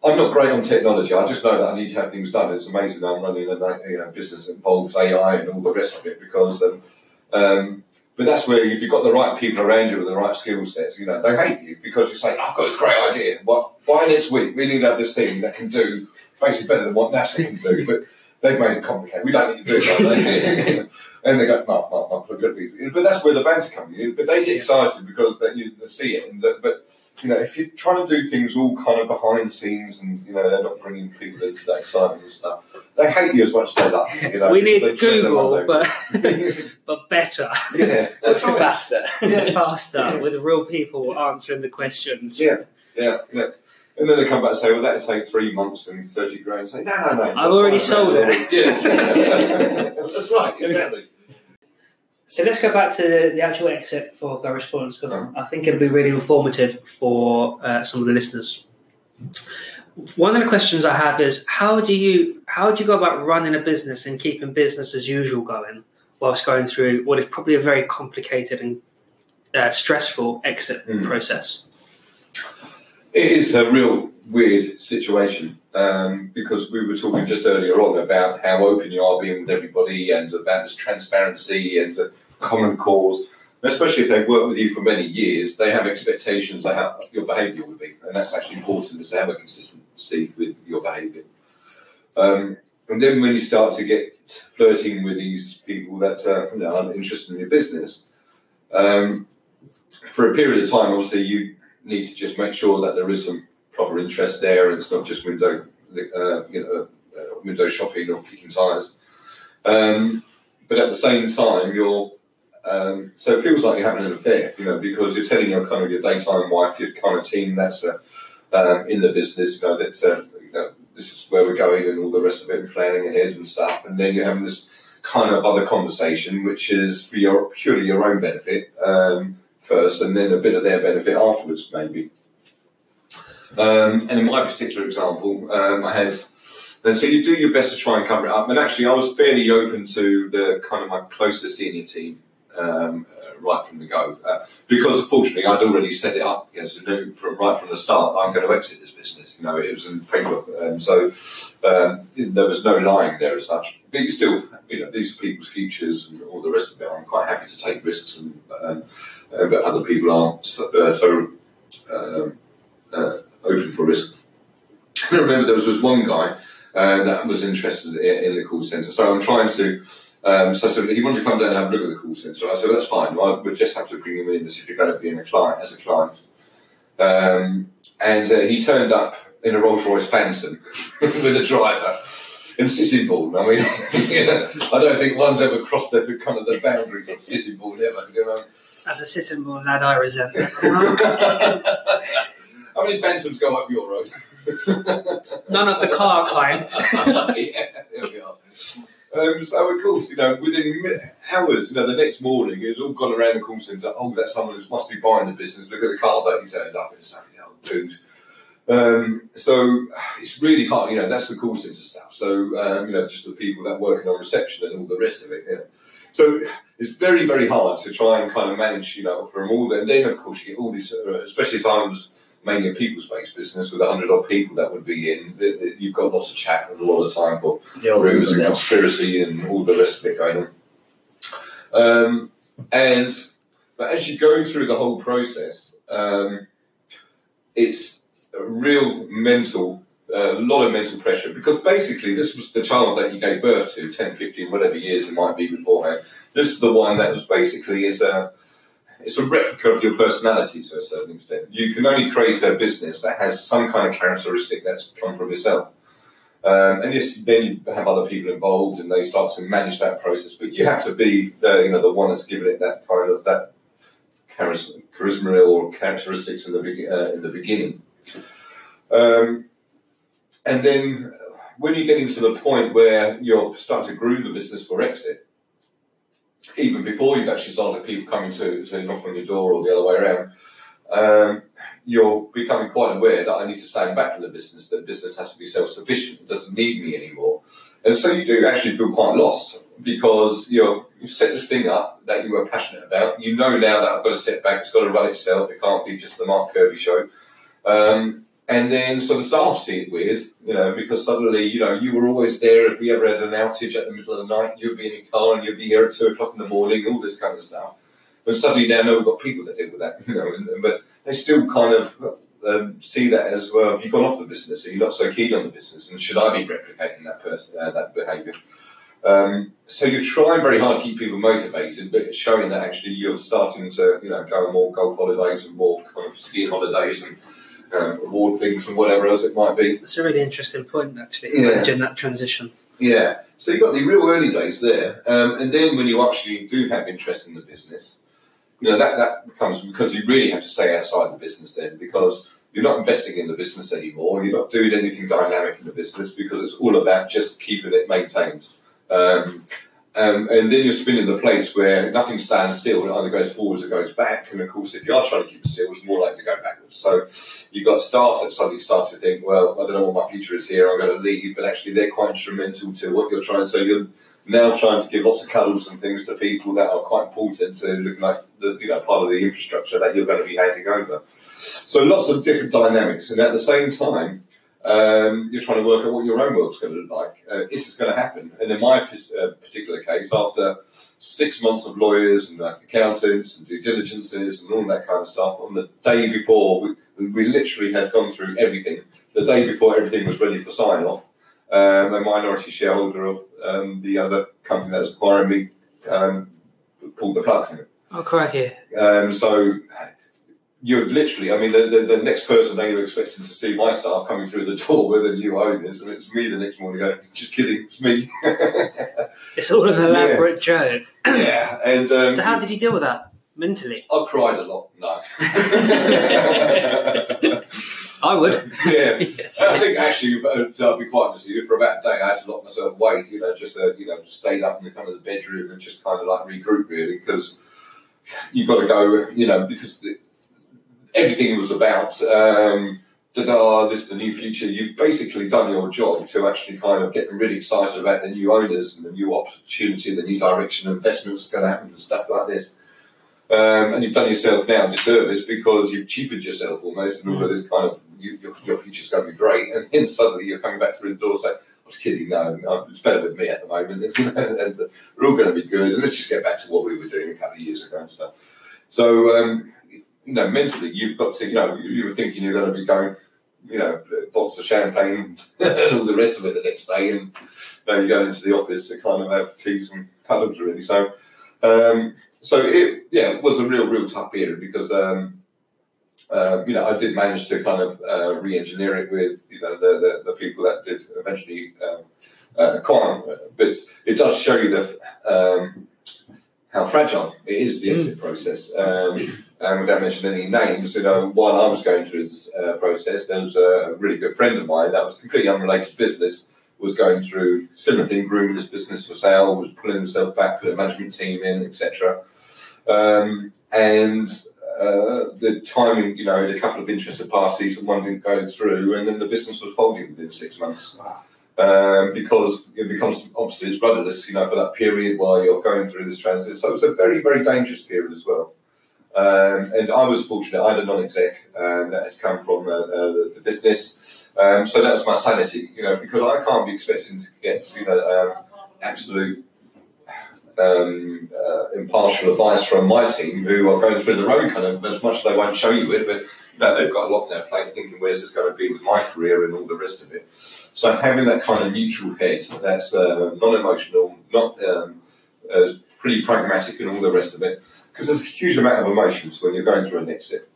C: I'm not great on technology. I just know that I need to have things done. It's amazing I'm running a you know, business that involves AI and all the rest of it because. Um, um, but that's where if you've got the right people around you with the right skill sets, you know they hate you because you say, "I've got this great idea. What? Why next week we need to have this thing that can do basically better than what NASA can do." But they've made it complicated. We don't need to do it. and they go, "No, no, no, plug it easy." But that's where the bands come in. But they get excited because they, you they see it. And that, but you know, if you're trying to do things all kind of behind the scenes, and you know they're not bringing people into that excitement and stuff, they hate you as much as they love you. you know,
B: we need Google, but but better,
C: yeah, that's right.
A: Faster.
C: Yeah.
B: faster, with real people answering the questions.
C: Yeah. Yeah, yeah. And then they come back and say, well, that'd take three months and 30 grand. Say, no, no, no.
B: I've already sold it.
C: Yeah. That's right, exactly.
B: So let's go back to the actual exit for Go Response because
C: Uh-huh.
B: I think it'll be really informative for uh, some of the listeners. One of the questions I have is how do you how do you go about running a business and keeping business as usual going whilst going through what is probably a very complicated and uh, stressful exit
C: Mm.
B: process?
C: It is a real weird situation um, because we were talking just earlier on about how open you are being with everybody and about this transparency and the common cause. Especially if they've worked with you for many years, they have expectations of how your behaviour would be, and that's actually important is to have a consistency with your behaviour. Um, and then when you start to get flirting with these people that uh, you know, aren't interested in your business, um, for a period of time, obviously you need to just make sure that there is some proper interest there, and it's not just window, uh, you know, uh, window shopping or kicking tires. Um, but at the same time, you're um, so it feels like you're having an affair, you know, because you're telling your kind of your daytime wife, your kind of team that's uh, um, in the business, you know, that uh, you know this is where we're going and all the rest of it, and planning ahead and stuff, and then you're having this kind of other conversation, which is for your purely your own benefit. Um, first and then a bit of their benefit afterwards, maybe. Um, and in my particular example, um, I had, and so you do your best to try and cover it up. And actually, I was fairly open to the kind of my closer senior team um, uh, right from the go, uh, because fortunately I'd already set it up. You know, so from right from the start I'm going to exit this business. You know, it was in paper, um, so um, there was no lying there as such. But still, you know, these are people's futures and all the rest of it. I'm quite happy to take risks and. Uh, but other people aren't so, uh, so um, uh, open for risk. I remember there was, was one guy uh, that was interested in, in the call centre, so I'm trying to. Um, so, he wanted to come down and have a look at the call centre. I said that's fine. I would just have to bring him in as if you're going to be in a client as a client. Um, and uh, he turned up in a Rolls Royce Phantom with a driver in Sittingbourne. I mean, I don't think one's ever crossed the kind of the boundaries of Sittingbourne ever. You know.
B: As a Sittingbourne lad, I resent that.
C: How many phantoms go up your road?
B: None of the car kind.
C: yeah, there we are. Um, so of course, you know, within hours, you know, the next morning, it's all gone around the call centre. Oh, that's someone who must be buying the business. Look at the car that he turned up and stuff. You know, dude. Um, so it's really hard, you know. That's the call centre stuff. So um, you know, just the people that working on reception and all the rest of it. Know. So it's very, very hard to try and kind of manage, you know, from all that. And then, of course, you get all these, uh, especially as I was mainly a people's-based business with a hundred odd people that would be in. You've got lots of chat and a lot of time for rumours and conspiracy and all the rest of it going on. Um, and but as you go through the whole process, um, it's a real mental, a lot of mental pressure because basically this was the child that you gave birth to 10, 15, whatever years it might be beforehand. This is the one that was basically is a it's a replica of your personality to a certain extent. You can only create a business that has some kind of characteristic that's come from yourself. Um, and yes, then you have other people involved, and they start to manage that process. But you have to be, the, you know, the one that's given it that kind of that charisma, charisma or characteristics in the uh, in the beginning. Um, and then when you get into the point where you're starting to groom the business for exit, even before you've actually started people coming to, to knock on your door or the other way around, um, you're becoming quite aware that I need to stand back from the business, that the business has to be self sufficient, it doesn't need me anymore. And so you do actually feel quite lost because you're, you've set this thing up that you were passionate about. You know now that I've got to step back, it's got to run itself, it can't be just the Mark Kirby show. Um, and then so the staff see it weird, you know, because suddenly, you know, you were always there. If we ever had an outage at the middle of the night, you'd be in your car and you'd be here at two o'clock in the morning, all this kind of stuff. And suddenly now, no, we've got people that deal with that, you know, and, but they still kind of um, see that as well. Have you gone off the business? Are you not so keen on the business? And should I be replicating that person, uh, that behaviour? Um, so you're trying very hard to keep people motivated, but showing that actually you're starting to, you know, go on more golf holidays and more kind of skiing holidays and um, award things and whatever else it might be.
B: It's a really interesting point, actually.
C: Yeah.
B: Imagine that transition.
C: Yeah. So you've got the real early days there, um, and then when you actually do have interest in the business, you know that that becomes because you really have to stay outside the business then because you're not investing in the business anymore. You're not doing anything dynamic in the business because it's all about just keeping it maintained. Um, um, and then you're spinning the plates where nothing stands still. It either goes forwards or goes back. And of course, if you are trying to keep it still, it's more likely to go backwards. So you've got staff that suddenly start to think, well, I don't know what my future is here. I'm going to leave. But actually, they're quite instrumental to what you're trying. So you're now trying to give lots of cuddles and things to people that are quite important to looking like the you know part of the infrastructure that you're going to be handing over. So lots of different dynamics, and at the same time, um, you're trying to work out what your own world's going to look like. Uh, is this going to happen? And in my uh, particular case, after six months of lawyers and uh, accountants and due diligences and all that kind of stuff, on the day before, we, we literally had gone through everything. The day before everything was ready for sign off, um, a minority shareholder of um, the other company that was acquiring me um, pulled the plug.
B: Oh, crikey.
C: Um, so you're literally, I mean, the, the, the, next person they were expecting to see my staff coming through the door were the new owners, and it's me the next morning going, just kidding, it's me.
B: it's all an elaborate yeah. joke.
C: yeah, and. Um,
B: so, how did you deal with that mentally?
C: I cried a lot, no.
B: I would.
C: Yeah. yes. I think actually, uh, to be quite honest with you, for about a day I had to lock myself away, you know, just, uh, you know, stayed up in the kind of the bedroom and just kind of like regroup really, because you've got to go, you know, because everything was about, um, da da, this is the new future. You've basically done your job to actually kind of get them really excited about the new owners and the new opportunity, the new direction, investments going to happen and stuff like this. Um, and you've done yourself now a disservice because you've cheapened yourself almost, and all of this kind of you, your, your future's going to be great, and then suddenly you're coming back through the door saying, I was kidding, no, no, it's better with me at the moment, and, and we're all going to be good, and let's just get back to what we were doing a couple of years ago and stuff. So, um, you know, mentally, you've got to, you know, you were thinking you're going to be going, you know, box of champagne and all the rest of it the next day, and now you go into the office to kind of have teas and cuddles, really. So, um, so it, yeah, it was a real, real tough period because, um, uh, you know, I did manage to kind of uh, re-engineer it with, you know, the, the, the people that did eventually um, uh, acquire, but it does show you the um, how fragile it is the exit mm. process. Um, and without mentioning any names, you know, while I was going through this uh, process, there was a really good friend of mine that was completely unrelated business, was going through similar thing, grooming this business for sale, was pulling himself back, put a management team in, etc. Um, and uh, the timing, you know, had a couple of interested parties and one didn't go through, and then the business was folding within six months. Um, because it becomes obviously it's rudderless, you know, for that period while you're going through this transit. So it was a very, very dangerous period as well. Um, and I was fortunate, I had a non exec um, that had come from uh, uh, the business. Um, so that was my sanity, you know, because I can't be expecting to get, you know, um, absolute um, uh, impartial advice from my team who are going through their own kind of, as much as they won't show you it, but you know, they've got a lot on their plate thinking, where's this going to be with my career and all the rest of it. So having that kind of neutral head that's uh, non emotional, not um, uh, pretty pragmatic and all the rest of it, because there's a huge amount of emotions when you're going through an exit.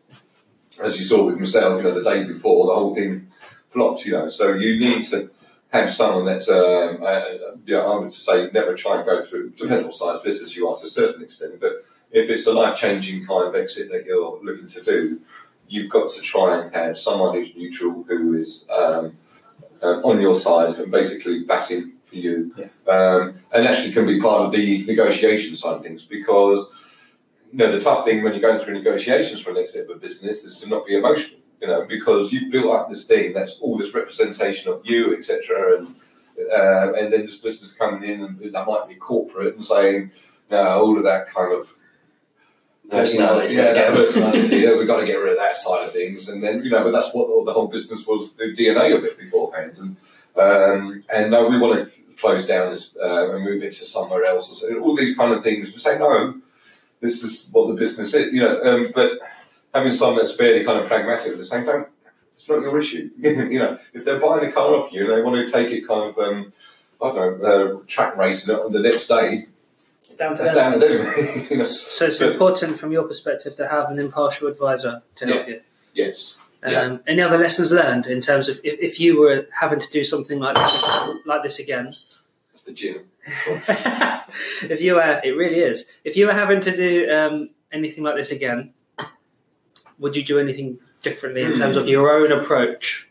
C: As you saw with myself, you know, the day before, the whole thing flopped, you know. So you need to have someone that, um, uh, you know, I would say never try and go through, depending on what size business you are to a certain extent, but if it's a life changing kind of exit that you're looking to do, you've got to try and have someone who's neutral, who is um, uh, on your side and basically batting for you, yeah. um, and actually can be part of the negotiation side of things because you know, the tough thing when you're going through negotiations for an exit of a business is to not be emotional, you know, because you've built up this thing that's all this representation of you, etc. And uh, and then this business coming in and that might be corporate and saying, no, all of that kind of
A: personality.
C: yeah, that personality. yeah, we've got to get rid of that side of things. And then, you know, but that's what the whole business was, the DNA of it beforehand. And um, and no, we want to close down this uh, and move it to somewhere else. All these kind of things. We say no this is what the business is, you know. Um, but having someone that's fairly kind of pragmatic at the same time, it's not your issue. you know, if they're buying a car off you and they want to take it kind of, um, I don't know, uh, track racing it on the next day,
B: down to
C: them.
B: Down
C: to them. you know?
B: So it's but, important from your perspective to have an impartial advisor to help
C: yeah.
B: you.
C: Yes.
B: Um, yeah. Any other lessons learned in terms of if, if you were having to do something like this, like this again?
C: the gym.
B: if you were, it really is. If you were having to do um, anything like this again, would you do anything differently in terms of your own approach?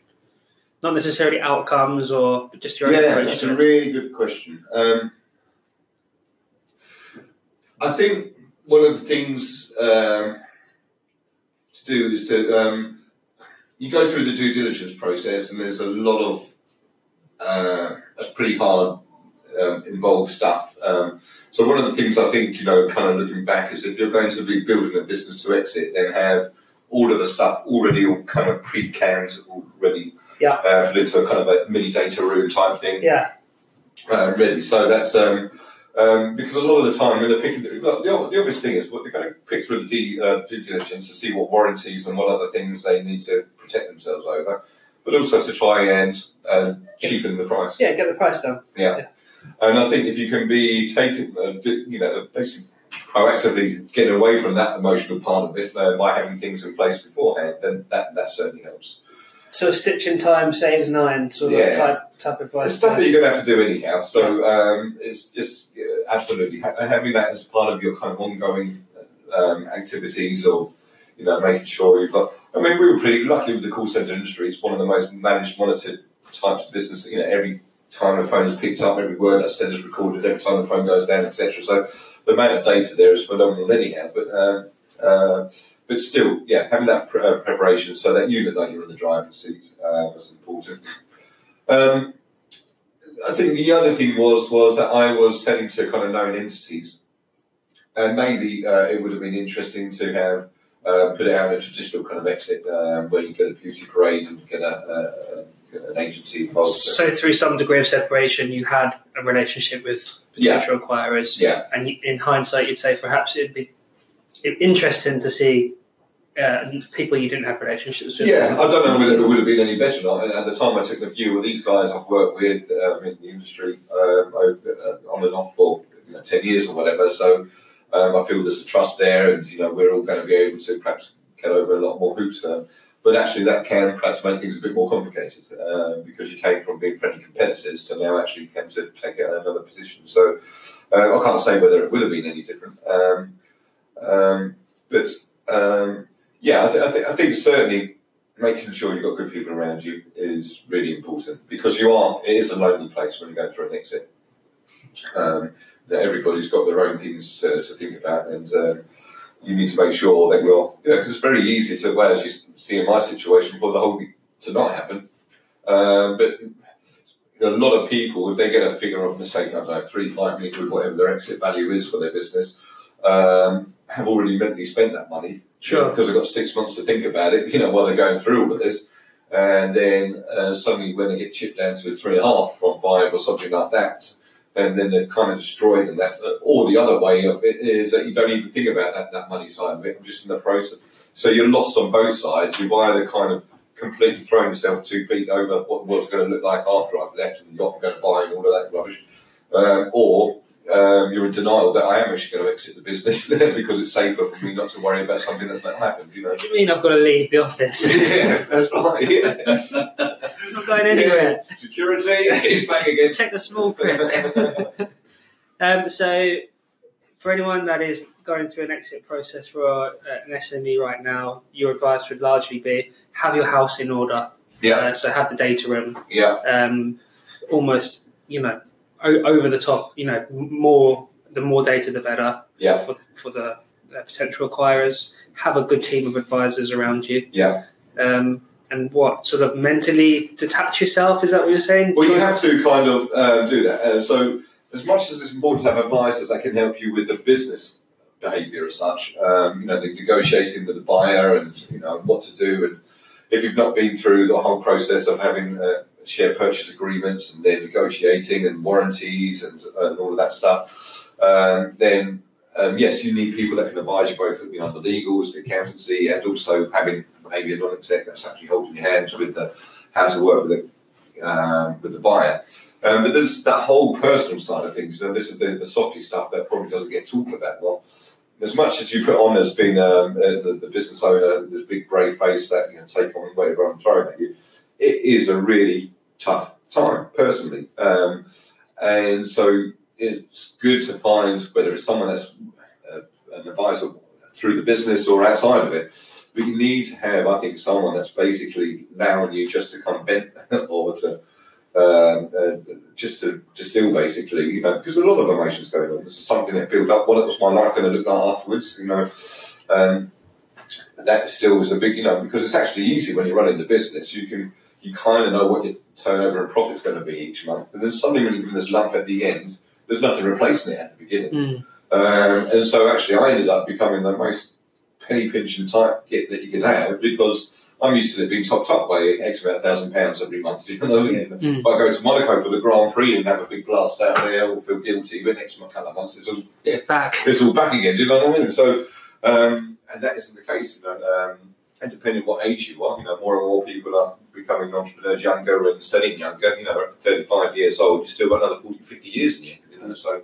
B: Not necessarily outcomes or just your own
C: Yeah,
B: approach.
C: that's a really good question. Um, I think one of the things um, to do is to um, you go through the due diligence process, and there's a lot of uh, that's pretty hard um, involved stuff. Um, so one of the things I think you know, kind of looking back, is if you're going to be building a business to exit, then have all of the stuff already all kind of pre-canned, already
B: Yeah.
C: uh, into a kind of a mini data room type thing
B: Yeah,
C: uh, really. So that's um, um, because a lot of the time when they're picking, the, the, the obvious thing is what they're going to pick through the uh, due diligence to see what warranties and what other things they need to protect themselves over, but also to try and uh, cheapen the price.
B: yeah, get the price down.
C: And I think if you can be taken, uh, you know, basically proactively getting away from that emotional part of it uh, by having things in place beforehand, then that, that certainly helps.
B: So a stitch in time saves nine, sort of type type advice.
C: It's stuff that you're going to have to do anyhow. So um, it's just yeah, absolutely ha- having that as part of your kind of ongoing um, activities, or you know, making sure you've got. I mean, we were pretty lucky with the call center industry. It's one of the most managed, monitored types of business. You know, every time the phone is picked up, every word that's said is recorded. Every time the phone goes down, etc. So the amount of data there is phenomenal anyhow. But um, uh, but still, yeah, having that pre- uh, preparation so that you look like you're in the driving seat uh, was important. Um, I think the other thing was was that I was selling to kind of known entities, and maybe uh, it would have been interesting to have uh, put it out in a traditional kind of exit um, where you get a beauty parade and get a, a, agency involved.
B: So through some degree of separation, you had a relationship with potential acquirers,
C: yeah,
B: and in hindsight, you'd say perhaps it'd be interesting to see uh, people you didn't have relationships with.
C: yeah. I don't know whether it would have been any better or not. At the time, I took the view of these guys I've worked with um, in the industry um, over, uh, on and off for you know, ten years or whatever. So um, I feel there's a trust there, and you know we're all going to be able to perhaps get over a lot more hoops. But actually, that can perhaps make things a bit more complicated um, because you came from being friendly competitors to now actually came to take another position. So uh, I can't say whether it would have been any different. Um, um, but um, yeah, I, th- I, th- I think certainly making sure you've got good people around you is really important because you are it is a lonely place when you go through an exit. Um, everybody's got their own things to, to think about, and um, you need to make sure that you're you know because it's very easy to well as you see in my situation for the whole thing to not happen. Um, but you know, a lot of people, if they get a figure of, let's say, I don't know, three, five million quid, whatever their exit value is for their business, um, have already mentally spent that money
B: Sure.
C: because they've got six months to think about it, you know, while they're going through all of this. And then uh, suddenly, when they get chipped down to three and a half from five or something like that, and then they're kind of destroyed. And that, or the other way of it is that you don't even think about that, that money side of it. I'm just in the process. So you're lost on both sides. You've either kind of completely thrown yourself two feet over what the world's going to look like after I've left and I'm going to buy and all of that rubbish, um, or um, you're in denial that I am actually going to exit the business because it's safer for me not to worry about something that's not happened. You know.
B: What do you mean I've got to leave the office?
C: yeah, that's right. Yeah.
B: Not going anywhere.
C: Yeah. Security is back again.
B: Check the small print. um, so, for anyone that is going through an exit process for uh, an SME right now, your advice would largely be have your house in order.
C: Yeah,
B: Uh, so have the data room
C: yeah,
B: um, almost, you know, o- over the top. You know, more the more data, the better
C: yeah,
B: for for the uh, potential acquirers. Have a good team of advisors around you.
C: yeah.
B: Um, and what sort of mentally detach yourself? Is that what you're saying?
C: Well, you have to kind of um, do that. Uh, so, as much as it's important to have advisors that can help you with the business behaviour as such, um, you know, the negotiating with the buyer and you know what to do, and if you've not been through the whole process of having uh, share purchase agreements and then negotiating and warranties and, and all of that stuff, um, then um, yes, you need people that can advise you both, you know, the legals, the accountancy, and also having maybe a non-exec that's actually holding your hands with the how to work with the um, with the buyer. Um, but there's that whole personal side of things. You know, this is the, the softy stuff that probably doesn't get talked about well. As much as you put on as being um, uh, the, the business owner, this big brave face that you know take on whatever I'm throwing at you, it is a really tough time personally. Um, and so it's good to find whether it's someone that's uh, an advisor through the business or outside of it, But you need to have, I think, someone that's basically allowing you just to come vent or to um, uh, just to distill, basically, you know, because a lot of emotions going on. This is something that built up. What was my life going to look like afterwards? You know, um, that still was a big, you know, because it's actually easy when you're running the business. You can you kind of know what your turnover and profit's going to be each month, and then suddenly when you give this lump at the end, there's nothing replacing it at the beginning.
B: Mm.
C: Um, and so actually, I ended up becoming the most penny pinching type git that you can have because I'm used to it being topped up by X amount of thousand pounds every month. You know,
B: Mm.
C: if I go to Monaco for the Grand Prix and have a big blast out there, I will feel guilty. But next couple of months, it's all, yeah,
B: Back.
C: it's all back again. Do you know what I mean? So, um, and that isn't the case. You know, um, and depending what age you are, you know, more and more people are becoming entrepreneurs younger and selling younger. You know, at 35 years old, you've still got another 40, 50 years in you. You know, so.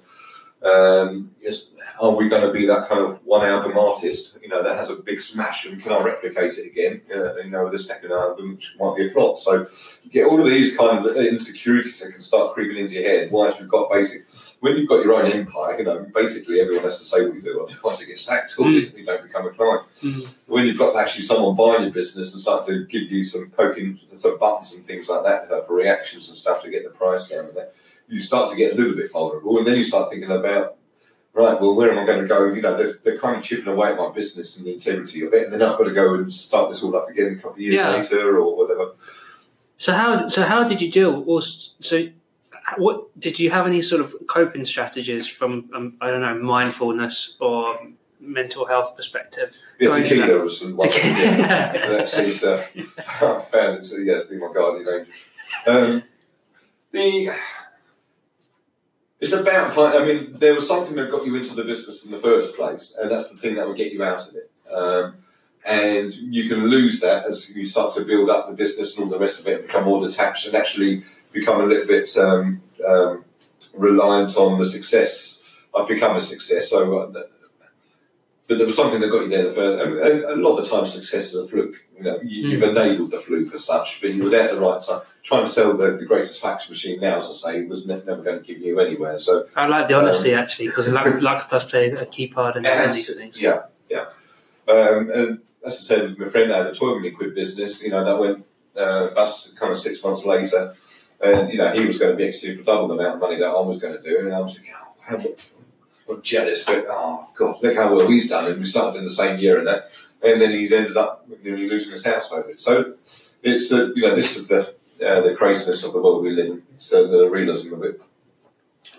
C: Um, yes, are we going to be that kind of one album artist, you know, that has a big smash and can I replicate it again, uh, you know, with a second album, which might be a flop. So you get all of these kind of insecurities that can start creeping into your head once you've got basic, when you've got your own empire, you know, basically everyone has to say what you do, otherwise you get sacked or
B: Mm.
C: you don't become a client.
B: Mm.
C: When you've got actually someone buying your business and start to give you some poking, some buttons and things like that uh, for reactions and stuff to get the price down and that, you start to get a little bit vulnerable and then you start thinking about right, well, where am I going to go? You know, they're, they're kind of chipping away at my business and the integrity of it, and then I've got to go and start this all up again a couple of years
B: Yeah.
C: later or whatever.
B: So how so how did you deal? Or so what did you have any sort of coping strategies from um, I don't know mindfulness or mental health perspective?
C: Yeah,
B: Going
C: tequila
B: to
C: was one. That's his. Uh, I found it. So yeah, be my guardian angel. Um, the it's about. fi- I mean, there was something that got you into the business in the first place, and that's the thing that would get you out of it. Um, and you can lose that as you start to build up the business and all the rest of it, and become more detached, and actually become a little bit um, um, reliant on the success. I've become a success, so. Uh, but there was something that got you there. For, and, and a lot of the time, success is a fluke. You know, you, you've enabled the fluke as such, but you were there at the right time. Trying to sell the, the greatest fax machine now, as I say, was ne- never going to give you anywhere. So
B: I like the honesty actually because luck, luck does play a key part in,
C: has
B: these things.
C: Yeah, yeah. Um, and as I said, with my friend had a 12 million quid business, you know, that went uh, bust kind of six months later. And, you know, he was going to be exiting for double the amount of money that I was going to do. And I was thinking, oh, I'm jealous, but oh, God, look how well he's done. And we started in the same year and that. And then he's ended up nearly losing his house over it. So it's, uh, you know, this is the, uh, the craziness of the world we live in. So the realism of it.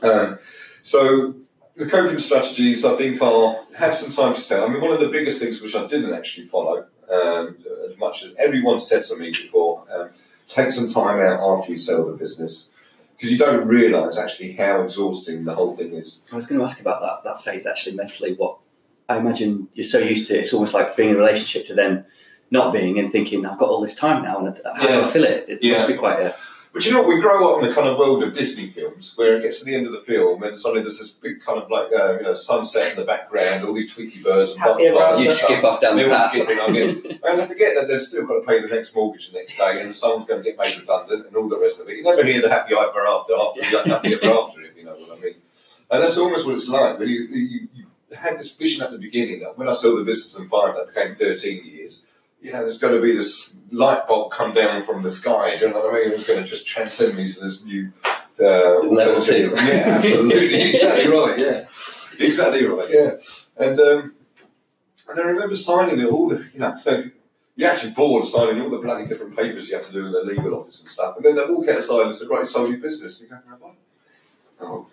C: Um, so the coping strategies, I think, are have some time to sell. I mean, one of the biggest things which I didn't actually follow um, as much as everyone said to me before, um, take some time out after you sell the business because you don't realise actually how exhausting the whole thing is.
A: I was going to ask about that that phase actually mentally. What I imagine you're so used to it, it's almost like being in a relationship to then not being and thinking I've got all this time now and how do I
C: Yeah.
A: fill it? It
C: Yeah.
A: must be quite a
C: But you know what? We grow up in the kind of world of Disney films where it gets to the end of the film and suddenly there's this big kind of like uh, you know sunset in the background, all these tweaky birds and
D: Happy
C: butterflies.
D: about
C: and
A: you
C: stuff.
A: skip off down the
C: They all
A: path.
C: skip I mean, and I forget that they've still got to pay the next mortgage the next day, and someone's going to get made redundant, and all the rest of it. You never hear the happy ever after, after the happy ever after, if you know what I mean. And that's almost what it's like. When you, you, you had this vision at the beginning that when I sold the business in five, that became 13 years. You know, there's going to be this light bulb come down from the sky. Do you know what I mean? It's going to just transcend me to this new uh,
A: Level two.
C: Yeah, absolutely, exactly right. Yeah, exactly right. Yeah, and um, and I remember signing the, all the, you know, so you're actually bored signing all the bloody different papers you have to do in the legal office and stuff. And then they all walk outside and say, right, you sold your business. And you go, "Have oh,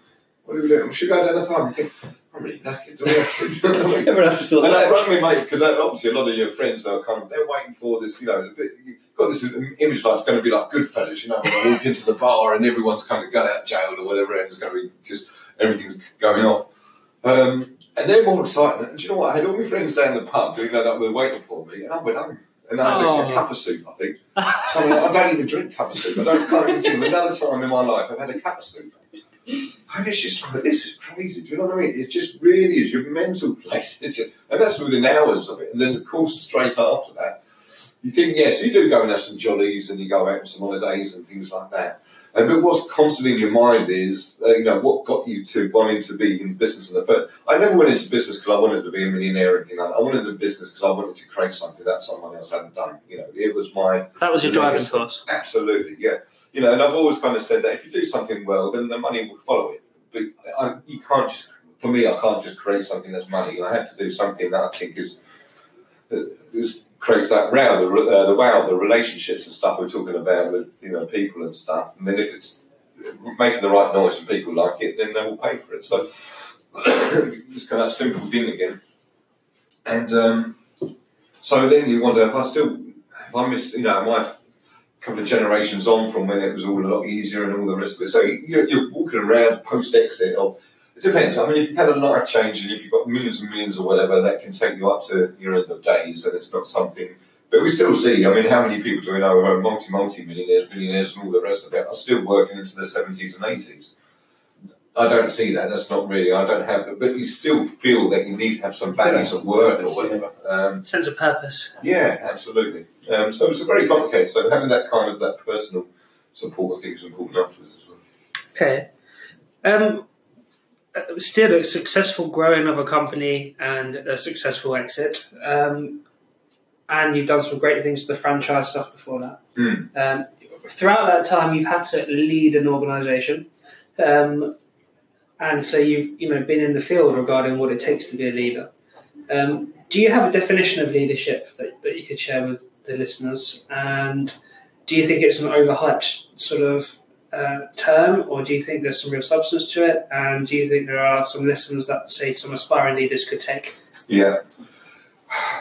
C: what are we doing? We should go down the pub. You think, I'm really knackered. Do we have to? You know what I mean?
A: Everyone has to sort
C: And
A: that
C: I
A: out.
C: me, mate, because obviously a lot of your friends are kind of, they're waiting for this, you know, a bit- you've got this image like it's going to be like good Goodfellas, you know, when they walk into the bar and everyone's kind of got out of jail or whatever, and it's going to be just, everything's going off. Um, and they're more excited. And do you know what? I had all my friends down the pub, you know, that were waiting for me, and I went home. And I had a, a
B: Oh.
C: cup of soup, I think. So I'm like, I don't even drink cup of soup. I don't, can't even think of another time in my life I've had a cup of soup. And it's just like, this is crazy. Do you know what I mean? It just really is your mental place. And that's within hours of it. And then, of course, straight after that, you think, yes, you do go and have some jollies and you go out on some holidays and things like that. And but what's constantly in your mind is, uh, you know, what got you to wanting to be in business in the first. I never went into business because I wanted to be a millionaire or anything like that. I wanted into business because I wanted to create something that someone else hadn't done. You know, it was my
B: That was your driving force.
C: Absolutely, yeah. You know, and I've always kind of said that if you do something well, then the money will follow it. But I, you can't just, for me, I can't just create something that's money. I have to do something that I think is, that is creates that wow, the, uh, the wow, the relationships and stuff we're talking about with you know people and stuff. And then if it's making the right noise and people like it, then they will pay for it. So it's kind of that simple thing again. And um, so then you wonder if I still, if I miss, you know, a couple of generations on from when it was all a lot easier and all the rest of it. So you're, you're walking around post exit, or it depends. I mean, if you've had a life change and if you've got millions and millions or whatever, that can take you up to your end of days, and it's not something. But we still see. I mean, how many people do we know who are multi multi millionaires, billionaires, and all the rest of it are still working into their seventies and eighties? I don't see that. That's not really. I don't have. But you still feel that you need to have some values of worth or whatever. Um,
B: Sense of purpose.
C: yeah, absolutely. Um, so it's a very complicated. So having that kind of that personal support, I think, is important afterwards as well.
B: Okay. Um, still a successful growing of a company and a successful exit. Um, and you've done some great things with the franchise stuff before that.
C: Mm.
B: Um, throughout that time, you've had to lead an organisation. Um, and so you've you know been in the field regarding what it takes to be a leader. Um, do you have a definition of leadership that, that you could share with the listeners? And do you think it's an overhyped sort of uh, term, or do you think there's some real substance to it? And do you think there are some lessons that say some aspiring leaders could take?
C: Yeah.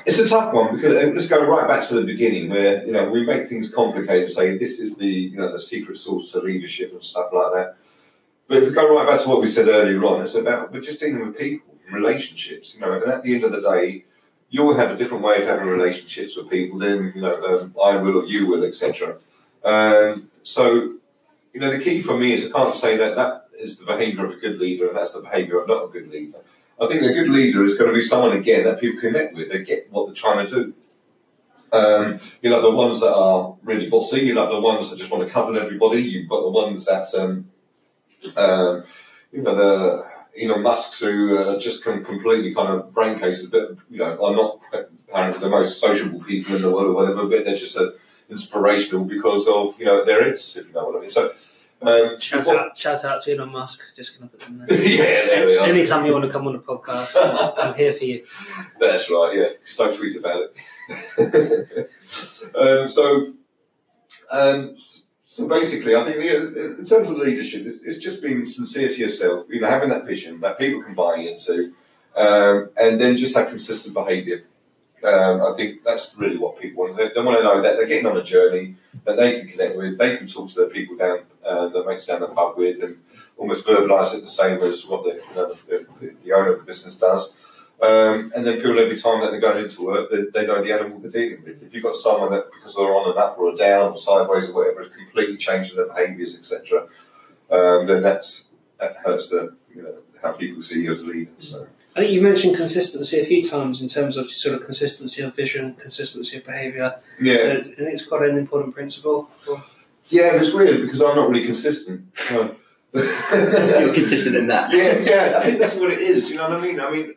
C: It's a tough one because let's go right back to the beginning where you know we make things complicated. Say this is the you know the secret sauce to leadership and stuff like that. But if we go right back to what we said earlier on, it's about we're just dealing with people, relationships. You know, and at the end of the day, you will have a different way of having relationships with people than you know um, I will or you will, etc. Um, so, you know, the key for me is I can't say that that is the behaviour of a good leader and that's the behaviour of not a good leader. I think a good leader is going to be someone again that people connect with. They get what they're trying to do. Um, you know, the ones that are really bossy. You know, the ones that just want to cover everybody. You've got the ones that, um, um, you know, the Elon Musk's who uh, just can completely kind of brain cases, but you know, are not apparently the most sociable people in the world or whatever. But they're just uh, inspirational because of you know their if you know what I mean. So. Um,
B: Shout
C: what-
B: out, shout out to Elon Musk. Just gonna put them there.
C: yeah, there we are.
B: Anytime you want to come on a podcast, I'm here for you.
C: That's right, yeah. Just don't tweet about it. um, so, um, so basically, I think you know, in terms of leadership, it's, it's just being sincere to yourself. You know, having that vision that people can buy into, um, and then just have consistent behaviour. Um, I think that's really what people want. They, they want to know that they're getting on a journey that they can connect with. They can talk to the people down uh, that makes down the pub with, and almost verbalise it the same as what the, you know, the, the owner of the business does. Um, and then feel every time that they're going into work, they, they know the animal they're dealing with. If you've got someone that, because they're on an up or a down or sideways or whatever, is completely changing their behaviours, etc., um, then that's that hurts the you know how people see you as a leader. So
B: I think you've mentioned consistency a few times in terms of sort of consistency of vision, consistency of behaviour.
C: yeah,
B: So I think it's quite an important principle. For,
C: yeah, but it's weird because I'm not really consistent. So-
A: You're consistent in that.
C: yeah, yeah, I think that's what it is. Do you know what I mean? I mean,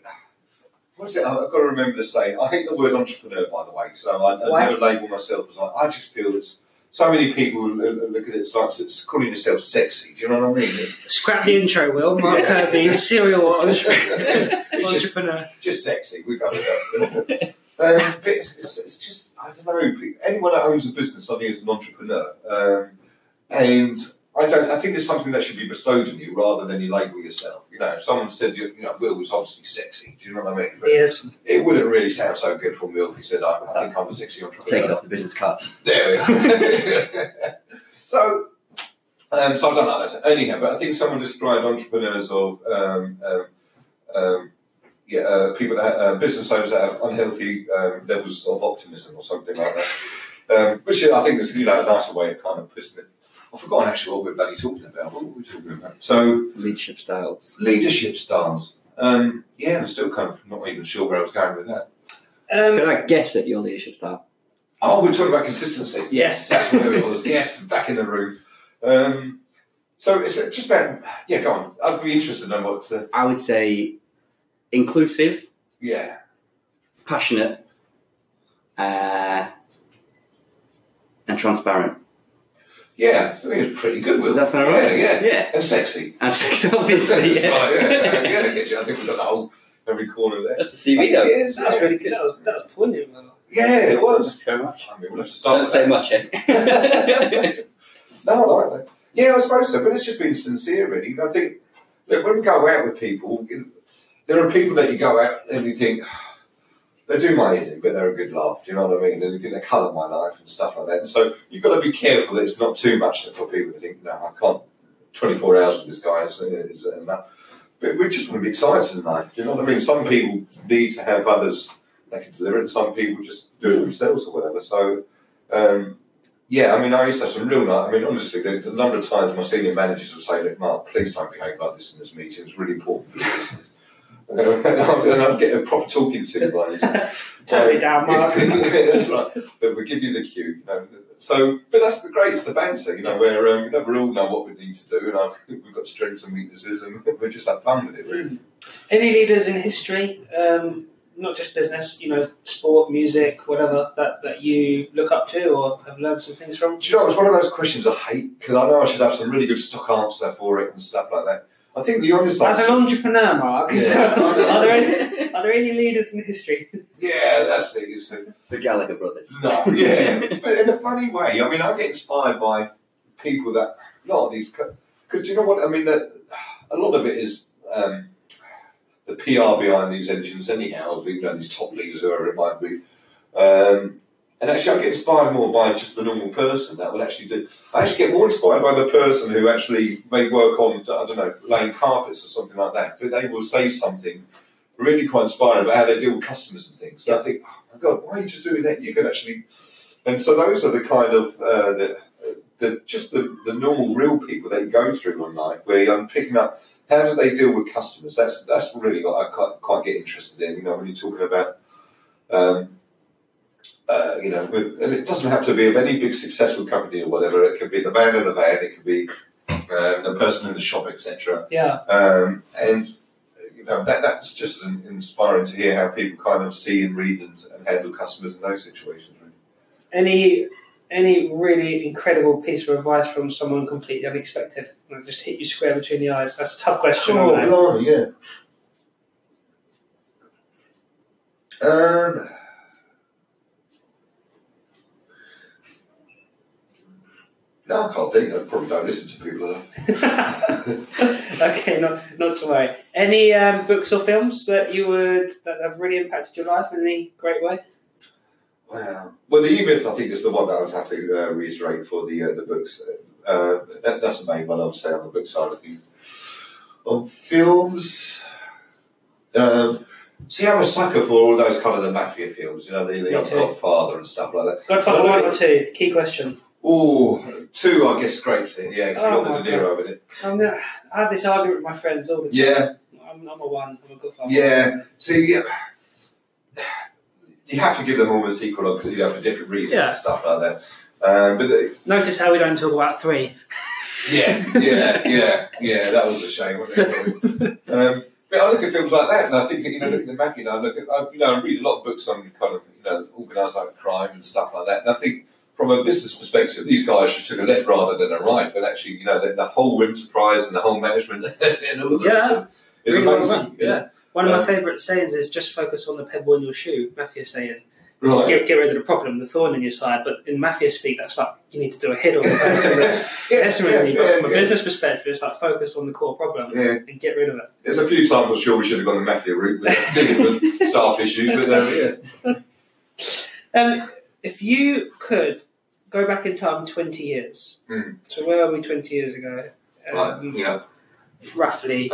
C: what is it? I've got to remember the saying. I hate the word entrepreneur, by the way, so I, I
B: Why?
C: never label myself as like. I just feel it's so many people look at it like it's calling yourself sexy. Do you know what I mean?
B: Scrap the intro, Will. Mark
C: Yeah.
B: Kirby, serial entre-
C: It's just,
B: entrepreneur.
C: just sexy. We go with that. um, but it's, it's, it's just I don't know. Anyone that owns a business, I think, is an entrepreneur, um, and I don't. I think it's something that should be bestowed on you rather than you label yourself. You know, if someone said you, know Will was obviously sexy, do you know what I mean? But
B: Yes.
C: it wouldn't really sound so good from Will if he said, "I, I think I'm a sexy entrepreneur."
A: Take it off the business cards.
C: There we are. so, um, so I don't know that. Anyhow, but I think someone described entrepreneurs of um, um, um, yeah, uh, people that uh, business owners that have unhealthy um, levels of optimism or something like that. Um, which I think is you know a nicer way of kind of putting it. I've forgotten actually what we're bloody talking about. What were we talking about? So
A: Leadership styles.
C: leadership styles. Um, yeah, I'm still kind of not even sure where I was going with that.
B: Um,
A: Can I guess at your leadership style?
C: Oh, we're talking about consistency.
B: yes.
C: That's where it was. Yes, back in the room. Um, So it's uh, just about yeah. Go on. I'd be interested in knowing what. Uh,
A: I would say inclusive,
C: yeah.
A: passionate, uh, and transparent.
C: Yeah, I think it's pretty good. Will.
A: Does that sound
C: yeah. Yeah,
A: Yeah.
C: And sexy.
A: And sexy, obviously. Yeah.
C: right, yeah, yeah, yeah. I think we've got the whole every corner there.
A: That's the
C: I
A: CV though.
C: it is,
B: That was
C: yeah.
B: really good. That was that was poignant. Will.
C: Yeah, it was.
A: Very much.
C: I mean, we'll have to start
A: Don't say
C: that.
A: much, eh?
C: No, I like that. Yeah, I suppose so, but it's just been sincere, really. And I think, look, when we go out with people, you know, there are people that you go out and you think, they do my head in, but they're a good laugh, do you know what I mean? And you think they colour my life and stuff like that. And so you've got to be careful that it's not too much for people to think, no, I can't, 24 hours with this guy is, is enough. But we just want to be excited in life, do you know what I mean? Some people need to have others that can deliver it, and some people just do it themselves or whatever. So, um, yeah, I mean, I used to have some real night. I mean, honestly, the, the number of times my senior managers would say, "Look, Mark, please don't behave like this in this meeting. It's really important for the business." And I'd and I'd get a proper talking to by this.
B: Turn it down, Mark.
C: that's right. But we give you the cue. You know. So, but that's the great. It's the banter, you know, where um, you know, we all know what we need to do, and I, we've got strengths and weaknesses, and we just have fun with it. Really.
B: Any leaders in history, um, not just business, you know, sport, music, whatever, that, that you look up to or have learned some things from?
C: Do you know, it's one of those questions I hate because I know I should have some really good stock answer for it and stuff like that. I think the honest
B: As
C: answer.
B: an entrepreneur, Mark,
C: Yeah.
B: so are, there any, are there any leaders in history?
C: Yeah, that's it. It's a,
A: The Gallagher brothers.
C: no, yeah, but in a funny way. I mean, I get inspired by people that a lot of these because you know what I mean. That a lot of it is um, the PR behind these engines, anyhow. Of you know these top leaders, whoever it might be. Um, and actually, I get inspired more by just the normal person that will actually do. I actually get more inspired by the person who actually may work on, I don't know, laying carpets or something like that. But they will say something really quite inspiring about how they deal with customers and things. And I think, oh my God, why are you just doing that? You could actually. And so those are the kind of uh, the, the just the, the normal real people that you go through in life, where I'm picking up how do they deal with customers. That's that's really what I quite, quite get interested in. You know, when you're talking about. Um, uh, you know, with- and it doesn't have to be of any big successful company or whatever. It could be the man in the van, it could be um, the person in the shop, etc.
B: Yeah.
C: Um, and you know that that's just in- inspiring to hear how people kind of see and read and, and handle customers in those situations. Really.
B: Any any really incredible piece of advice from someone completely unexpected? And just hit you square between the eyes. That's a tough question.
C: Oh, blimey, yeah. Um, no, I can't think. I probably don't listen to people. enough.
B: okay, not not to worry. Any um, books or films that you would that have really impacted your life in any great way?
C: Wow. Well, the E-Myth, I think, is the one that I would have to uh, reiterate for the uh, the books. Uh, that, that's the main one I would say on the book side of things. On films, um, see, I'm a sucker for all those kind of the mafia films. You know, the, the Godfather and stuff like that.
B: Godfather one or two? Key question.
C: Oh, two, I guess, scrapes it. Yeah, because
B: Oh,
C: you got the De Niro in it.
B: I'm gonna, I have this argument with my friends all the time.
C: Yeah,
B: I'm, I'm a one. I'm a Godfather.
C: yeah. See, yeah. You have to give them almost equal, you know, for different reasons
B: Yeah.
C: and stuff like that. Um, but the,
B: Notice how we don't talk about three.
C: Yeah, yeah, yeah, yeah. That was a shame. Um, but I look at films like that, and I think you know, look at the mafia. And I look at, I, you know, I read a lot of books on kind of you know organised like crime and stuff like that. And I think from a business perspective, these guys should took a left rather than a right. But actually, you know, the, the whole enterprise and the whole management and all of it
B: Yeah.
C: is
B: Really
C: amazing.
B: Yeah. One of my favourite sayings is just focus on the pebble in your shoe. Mafia saying. Just
C: Right.
B: get, get rid of the problem, the thorn in your side. But in mafia speak, that's like you need to do a hit on the person that's
C: Yeah,
B: messing
C: yeah,
B: with you.
C: Yeah,
B: from a business perspective, it's like focus on the core problem
C: Yeah.
B: and get rid of it.
C: There's a few times I'm sure we should have gone the mafia route with dealing with staff issues, but uh, yeah.
B: Um, if you could go back in time 20 years,
C: Hmm.
B: so where were we 20 years ago?
C: Right,
B: Um,
C: yeah,
B: Roughly,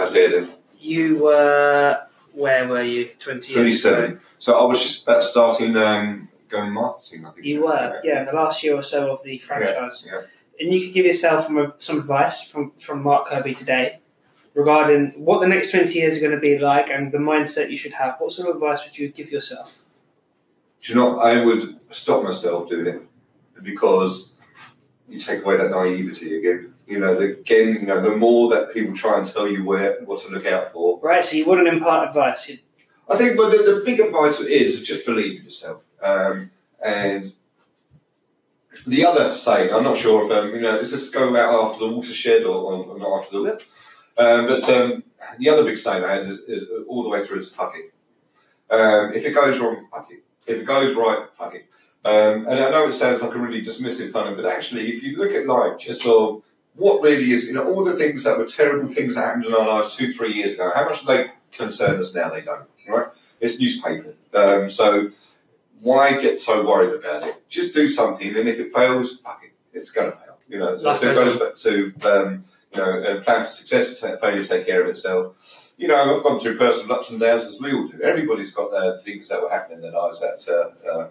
B: you were, where were you 20 years ago?
C: 27. So I was just about starting um, going marketing, I think.
B: You were, yeah, in the last year or so of the franchise.
C: Yeah.
B: And you could give yourself some, some advice from, from Mark Kirby today regarding what the next 20 years are going to be like and the mindset you should have. What sort of advice would you give yourself?
C: Do you know, I would stop myself doing it because you take away that naivety again. You know, the, again, you know, the more that people try and tell you where what to look out for.
B: Right. So you wouldn't impart advice. You,
C: I think, well, the, the big advice is just believe in yourself. Um, and the other saying, I'm not sure if um, you know, is this go out after the watershed or, or not after the.
B: Yep.
C: Um, but um, the other big saying I had is, is all the way through is fuck it. Um, if it goes wrong, fuck it. If it goes right, fuck it. Um, and I know it sounds like a really dismissive kind of, but actually, if you look at life, just sort of what really is, you know, all the things that were terrible things that happened in our lives two, three years ago, how much do they concern us now? They don't, right? It's newspaper. Um, so why get so worried about it? Just do something, and if it fails, fuck it, it's going to fail. You know, so, so it goes back to um, you know, plan for success, failure take care of itself. You know, I've gone through personal ups and downs as we all do. Everybody's got uh, things that will happen in their lives that uh, uh,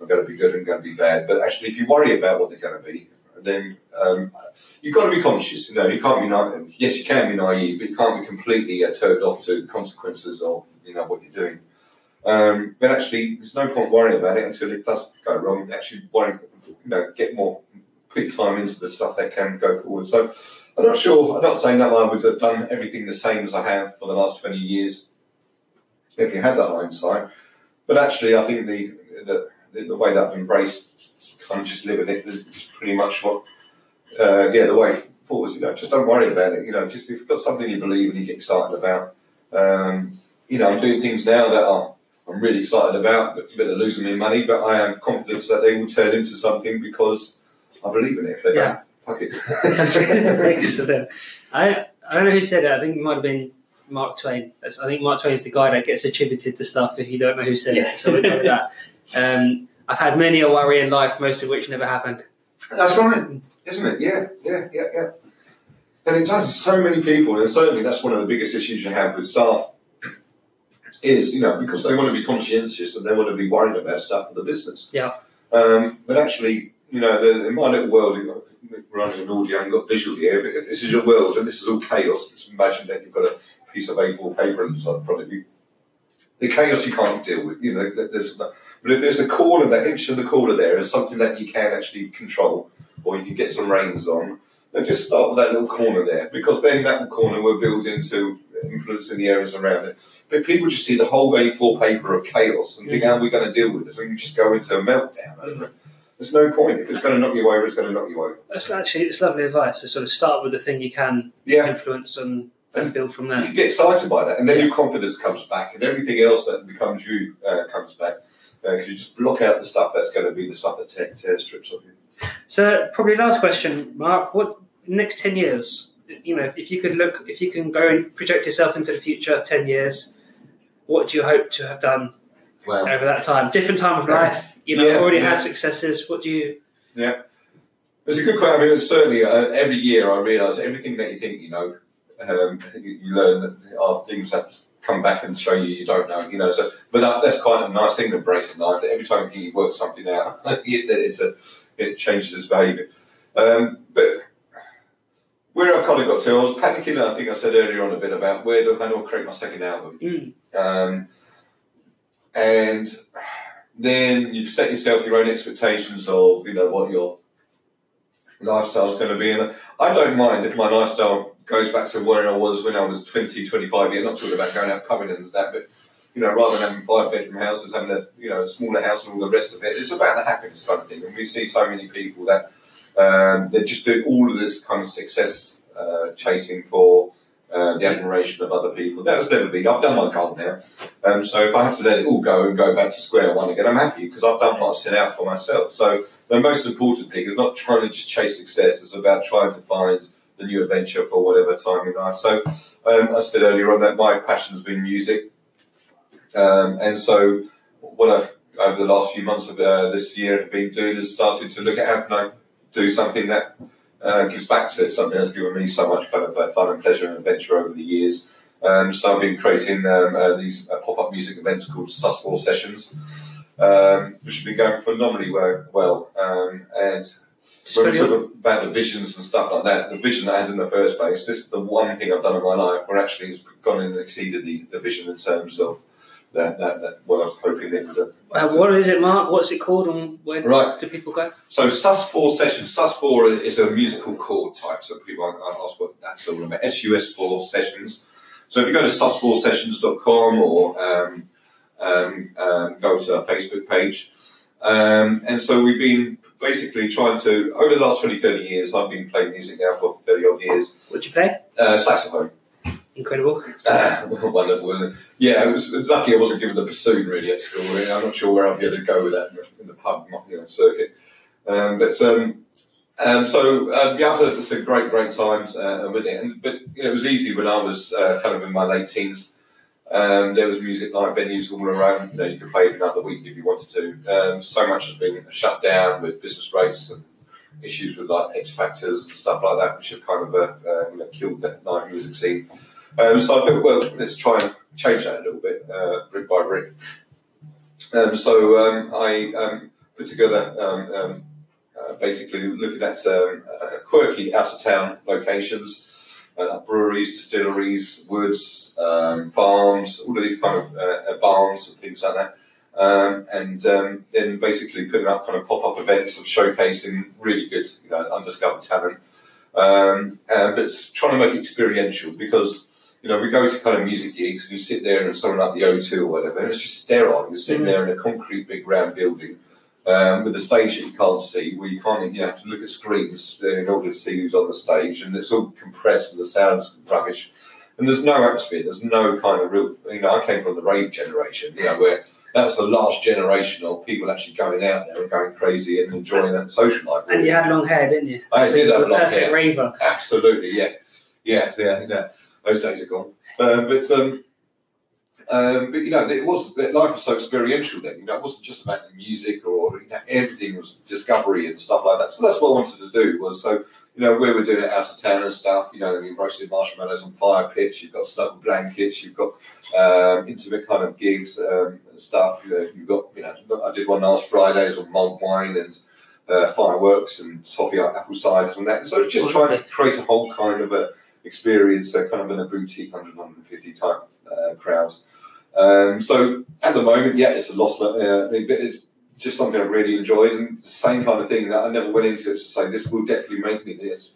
C: are going to be good and going to be bad. But actually, if you worry about what they're going to be, then um, you've got to be conscious. You know, you can't be naive. Yes, you can be naive, but you can't be completely uh, turned off to consequences of you know what you're doing. Um, but actually, there's no point worrying about it until it does go wrong. Actually, worry, you know, get more big time into the stuff that can go forward. So, I'm not sure. I'm not saying that I would have done everything the same as I have for the last 20 years if you had that hindsight. But actually, I think the the, the way that I've embraced kind of just living it is pretty much what, uh, yeah, the way forward. You know, just don't worry about it. You know, just if you've got something you believe and you get excited about. Um, you know, I'm doing things now that are I'm really excited about, but they're losing me money. But I have confidence that they will turn into something because I believe in it. If they
B: Yeah.
C: Don't, fuck it.
B: Excellent. I I don't know who said it. I think it might have been Mark Twain. That's, I think Mark Twain's the guy that gets attributed to stuff if you don't know who said
A: Yeah.
B: it. So we know that. Um, I've had many a worry in life, most of which never happened.
C: That's right, isn't it? Yeah, yeah, yeah, yeah. And it does. So many people, and certainly that's one of the biggest issues you have with staff. Is you know because they want to be conscientious and they want to be worried about stuff for the business.
B: Yeah.
C: Um, but actually, you know, the, in my little world, we're running an audio and got visual here. But if this is your world and this is all chaos, just imagine that you've got a piece of A4 paper in front of you. The chaos you can't deal with, you know. There's, but if there's a corner, that inch of the corner there is something that you can actually control, or you can get some reins on, then just start with that little corner there, because then that corner will build into influencing the areas around it. But people just see the whole A4 paper of chaos and think, mm-hmm. how are we going to deal with this? And you just go into a meltdown over it. There's no point. If it's going to knock you over, it's going to knock you over.
B: That's actually it's lovely advice to sort of start with the thing you can
C: Yeah.
B: influence and, and build from there.
C: You get excited by that, and then your confidence comes back, and everything else that becomes you uh, comes back. Because you just block out the stuff that's going to be the stuff that te- tears strips off you.
B: So probably last question, Mark. What next ten years? You know, if, if you could look, if you can go and project yourself into the future, ten years, what do you hope to have done
C: Wow.
B: over that time? Different time of life. You know,
C: Yeah,
B: already
C: yeah.
B: had successes. What do you?
C: Yeah, it's a good question. I mean, certainly uh, every year I realise everything that you think you know, um, you, you learn that are things that come back and show you you don't know. You know, so but that, that's quite a nice thing to embrace in life. That every time you think you've worked something out, it, it's a it changes its behaviour. Um, but where I've kind of got to, I was panicking. I think I said earlier on a bit about where do how do I create my second album.
B: Mm,
C: Um, and then you've set yourself your own expectations of, you know, what your lifestyle is going to be. And I don't mind if my lifestyle goes back to where I was when I was 20, 25 years, not talking about going out pubbing and that, but, you know, rather than having five bedroom houses, having a, you know, a smaller house and all the rest of it, it's about the happiness kind of thing. And we see so many people that um, they're just doing all of this kind of success uh, chasing for uh, the admiration of other people. That was never been. I've done my goal now. Um, so if I have to let it all go and go back to square one again, I'm happy because I've done what I set out for myself. So the most important thing is not trying to just chase success. It's about trying to find the new adventure for whatever time in life. So um, I said earlier on that my passion has been music. Um, and so what I've over the last few months of uh, this year have been doing is starting to look at how can I do something that uh, gives back to it, something that's given me so much kind of uh, fun and pleasure and adventure over the years. Um, so I've been creating um, uh, these uh, pop-up music events called Sus4 Sessions, um, which have been going phenomenally well. well. Um, and when we talk about the visions and stuff like that, the vision I had in the first place, this is the one thing I've done in my life where actually it's gone and exceeded the, the vision in terms of that, that, that what I was hoping would.
B: Uh, what is it, Mark? What's it called, and where
C: Right.
B: do people go?
C: So sus4 sessions. Sus4 is a musical chord type. So people might ask what that's all about. SUS4 sessions. So if you go to sus4sessions.com or um, um, um, go to our Facebook page. Um, and so we've been basically trying to, over the last 20, 30 years, I've been playing music now for 30 odd years,
B: What'd you play?
C: uh, saxophone.
B: Incredible.
C: Wonderful. Yeah, it was lucky I wasn't given the bassoon really at school. Really. I'm not sure where I'd be able to go with that in the, in the pub you know, circuit. Um, but um, um, so um, yeah, I've had some great, great times uh, with it. And, but you know, it was easy when I was uh, kind of in my late teens. Um, there was music night venues all around. You know, you could play night of the week if you wanted to. Um, so much has been shut down with business rates and issues with like X factors and stuff like that, which have kind of uh, uh, you know, killed that night music scene. Um, so I thought, well, let's try and change that a little bit, uh, brick by brick. Um, so um, I um, put together um, um, uh, basically looking at uh, quirky out of town locations, uh, breweries, distilleries, woods, farms, all of these kind of uh, uh, barns and things like that. Um, and um, then basically putting up kind of pop up events of showcasing really good, you know, undiscovered talent. Um, uh, but trying to make it experiential because you know, we go to kind of music gigs and you sit there in something like the O2 or whatever, and it's just sterile. You're sitting
B: Mhm.
C: there in a concrete big round building um, with a stage that you can't see, where you can't, you have to look at screens uh, in order to see who's on the stage, and it's all compressed and the sound's rubbish. And there's no atmosphere, there's no kind of real, you know, I came from the rave generation, you know, where that was the last generation of people actually going out there and going crazy and enjoying that social life.
B: And you had long hair, didn't you?
C: I
B: So
C: did have long
B: perfect
C: hair.
B: raver.
C: Absolutely, yeah, yeah, yeah, yeah. Those days are gone. Um, but um, um, but you know, it was life was so experiential then. You know, it wasn't just about the music or you know, everything was discovery and stuff like that. So that's what I wanted to do. Was so you know we were doing it out of town and stuff. You know, we roasted marshmallows on fire pits. You've got snuggle blankets. You've got um, intimate kind of gigs um, and stuff. You know, you've got you know, I did one last Friday on mulled wine and uh, fireworks and toffee apple cider and that. So just trying to create a whole kind of a experience, uh, kind of in a boutique 100, 150 type uh, crowd. Um, so at the moment, yeah, it's a loss, uh, it's just something I've really enjoyed, and the same kind of thing that I never went into it to say this will definitely make me this.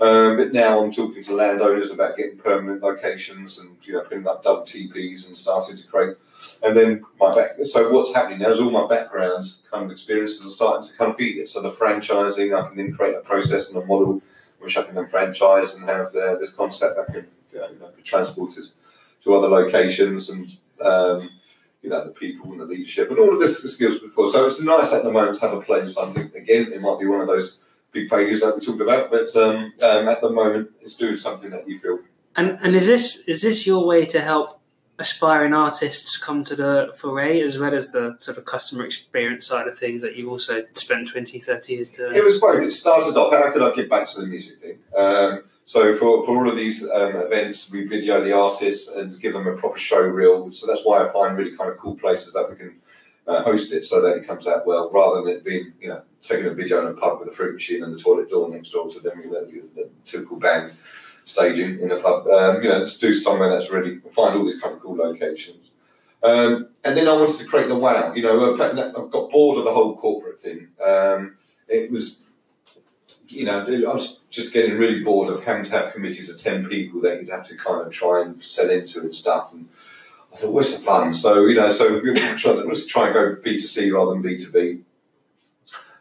C: Um, but now I'm talking to landowners about getting permanent locations and you know putting up double TPs and starting to create. And then my back. So what's happening now is all my backgrounds kind of experiences are starting to kind of feed it. So the franchising, I can then create a process and a model which I can then franchise and have uh, this concept that can you know, be transported to other locations and um, you know the people and the leadership and all of this skills before. So it's nice at the moment to have a place. Something again, it might be one of those big failures that we talked about, but um, um, at the moment, it's doing something that you feel.
B: And and is this is this your way to help aspiring artists come to the foray as well as the sort of customer experience side of things that you've also spent 20, 30 years doing?
C: It was both. It started off. How could I get back to the music thing? Um, so for, for all of these um, events, we video the artists and give them a proper show reel. So that's why I find really kind of cool places that we can uh, host it so that it comes out well, rather than it being you know taking a video in a pub with a fruit machine and the toilet door next door to them, you know, the, the typical band staging in a pub. Um, you know, let's do somewhere that's really find all these kind of cool locations. Um, and then I wanted to create the wow. You know, I've, I've got bored of the whole corporate thing. Um, it was, you know, I was just getting really bored of having to have committees of ten people that you'd have to kind of try and sell into and stuff. And I thought, where's the fun? So you know, so let's try and go B two C rather than B two B.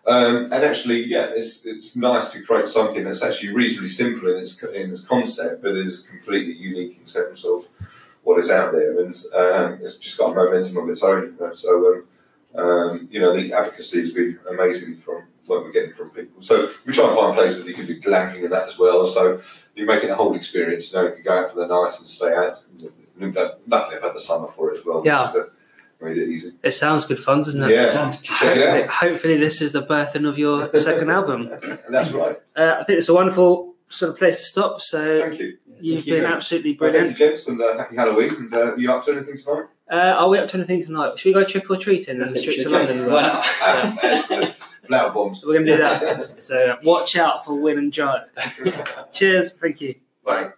C: Um, and actually, yeah, it's it's nice to create something that's actually reasonably simple in its in its concept, but is completely unique in terms of what is out there, and um, it's just got momentum of its own. So, um, um, you know, the advocacy has been amazing from what we're getting from people. So we try and find places that you can do glamping and that as well. So you're making a whole experience. You know, you can go out for the night and stay out. Luckily, I've had the summer for it as well.
B: Yeah.
C: Made it easy.
B: It sounds good fun, doesn't it?
C: Yeah, check it
B: Hopefully,
C: out.
B: hopefully this is the birthing of your second album.
C: That's right.
B: Uh, I think it's a wonderful sort of place to stop. So
C: Thank you.
B: you've
D: Thank
B: been
D: very
B: absolutely
C: Well, thank you,
B: brilliant.
C: gents, and uh, happy Halloween. And uh, you up to anything tonight?
B: Uh, are we up to anything tonight? Should we go trick or treating in the streets of London?
D: Wow.
C: Flower bombs.
B: So we're going to do that. So watch out for Win and Joe. Cheers. Thank you.
C: Bye.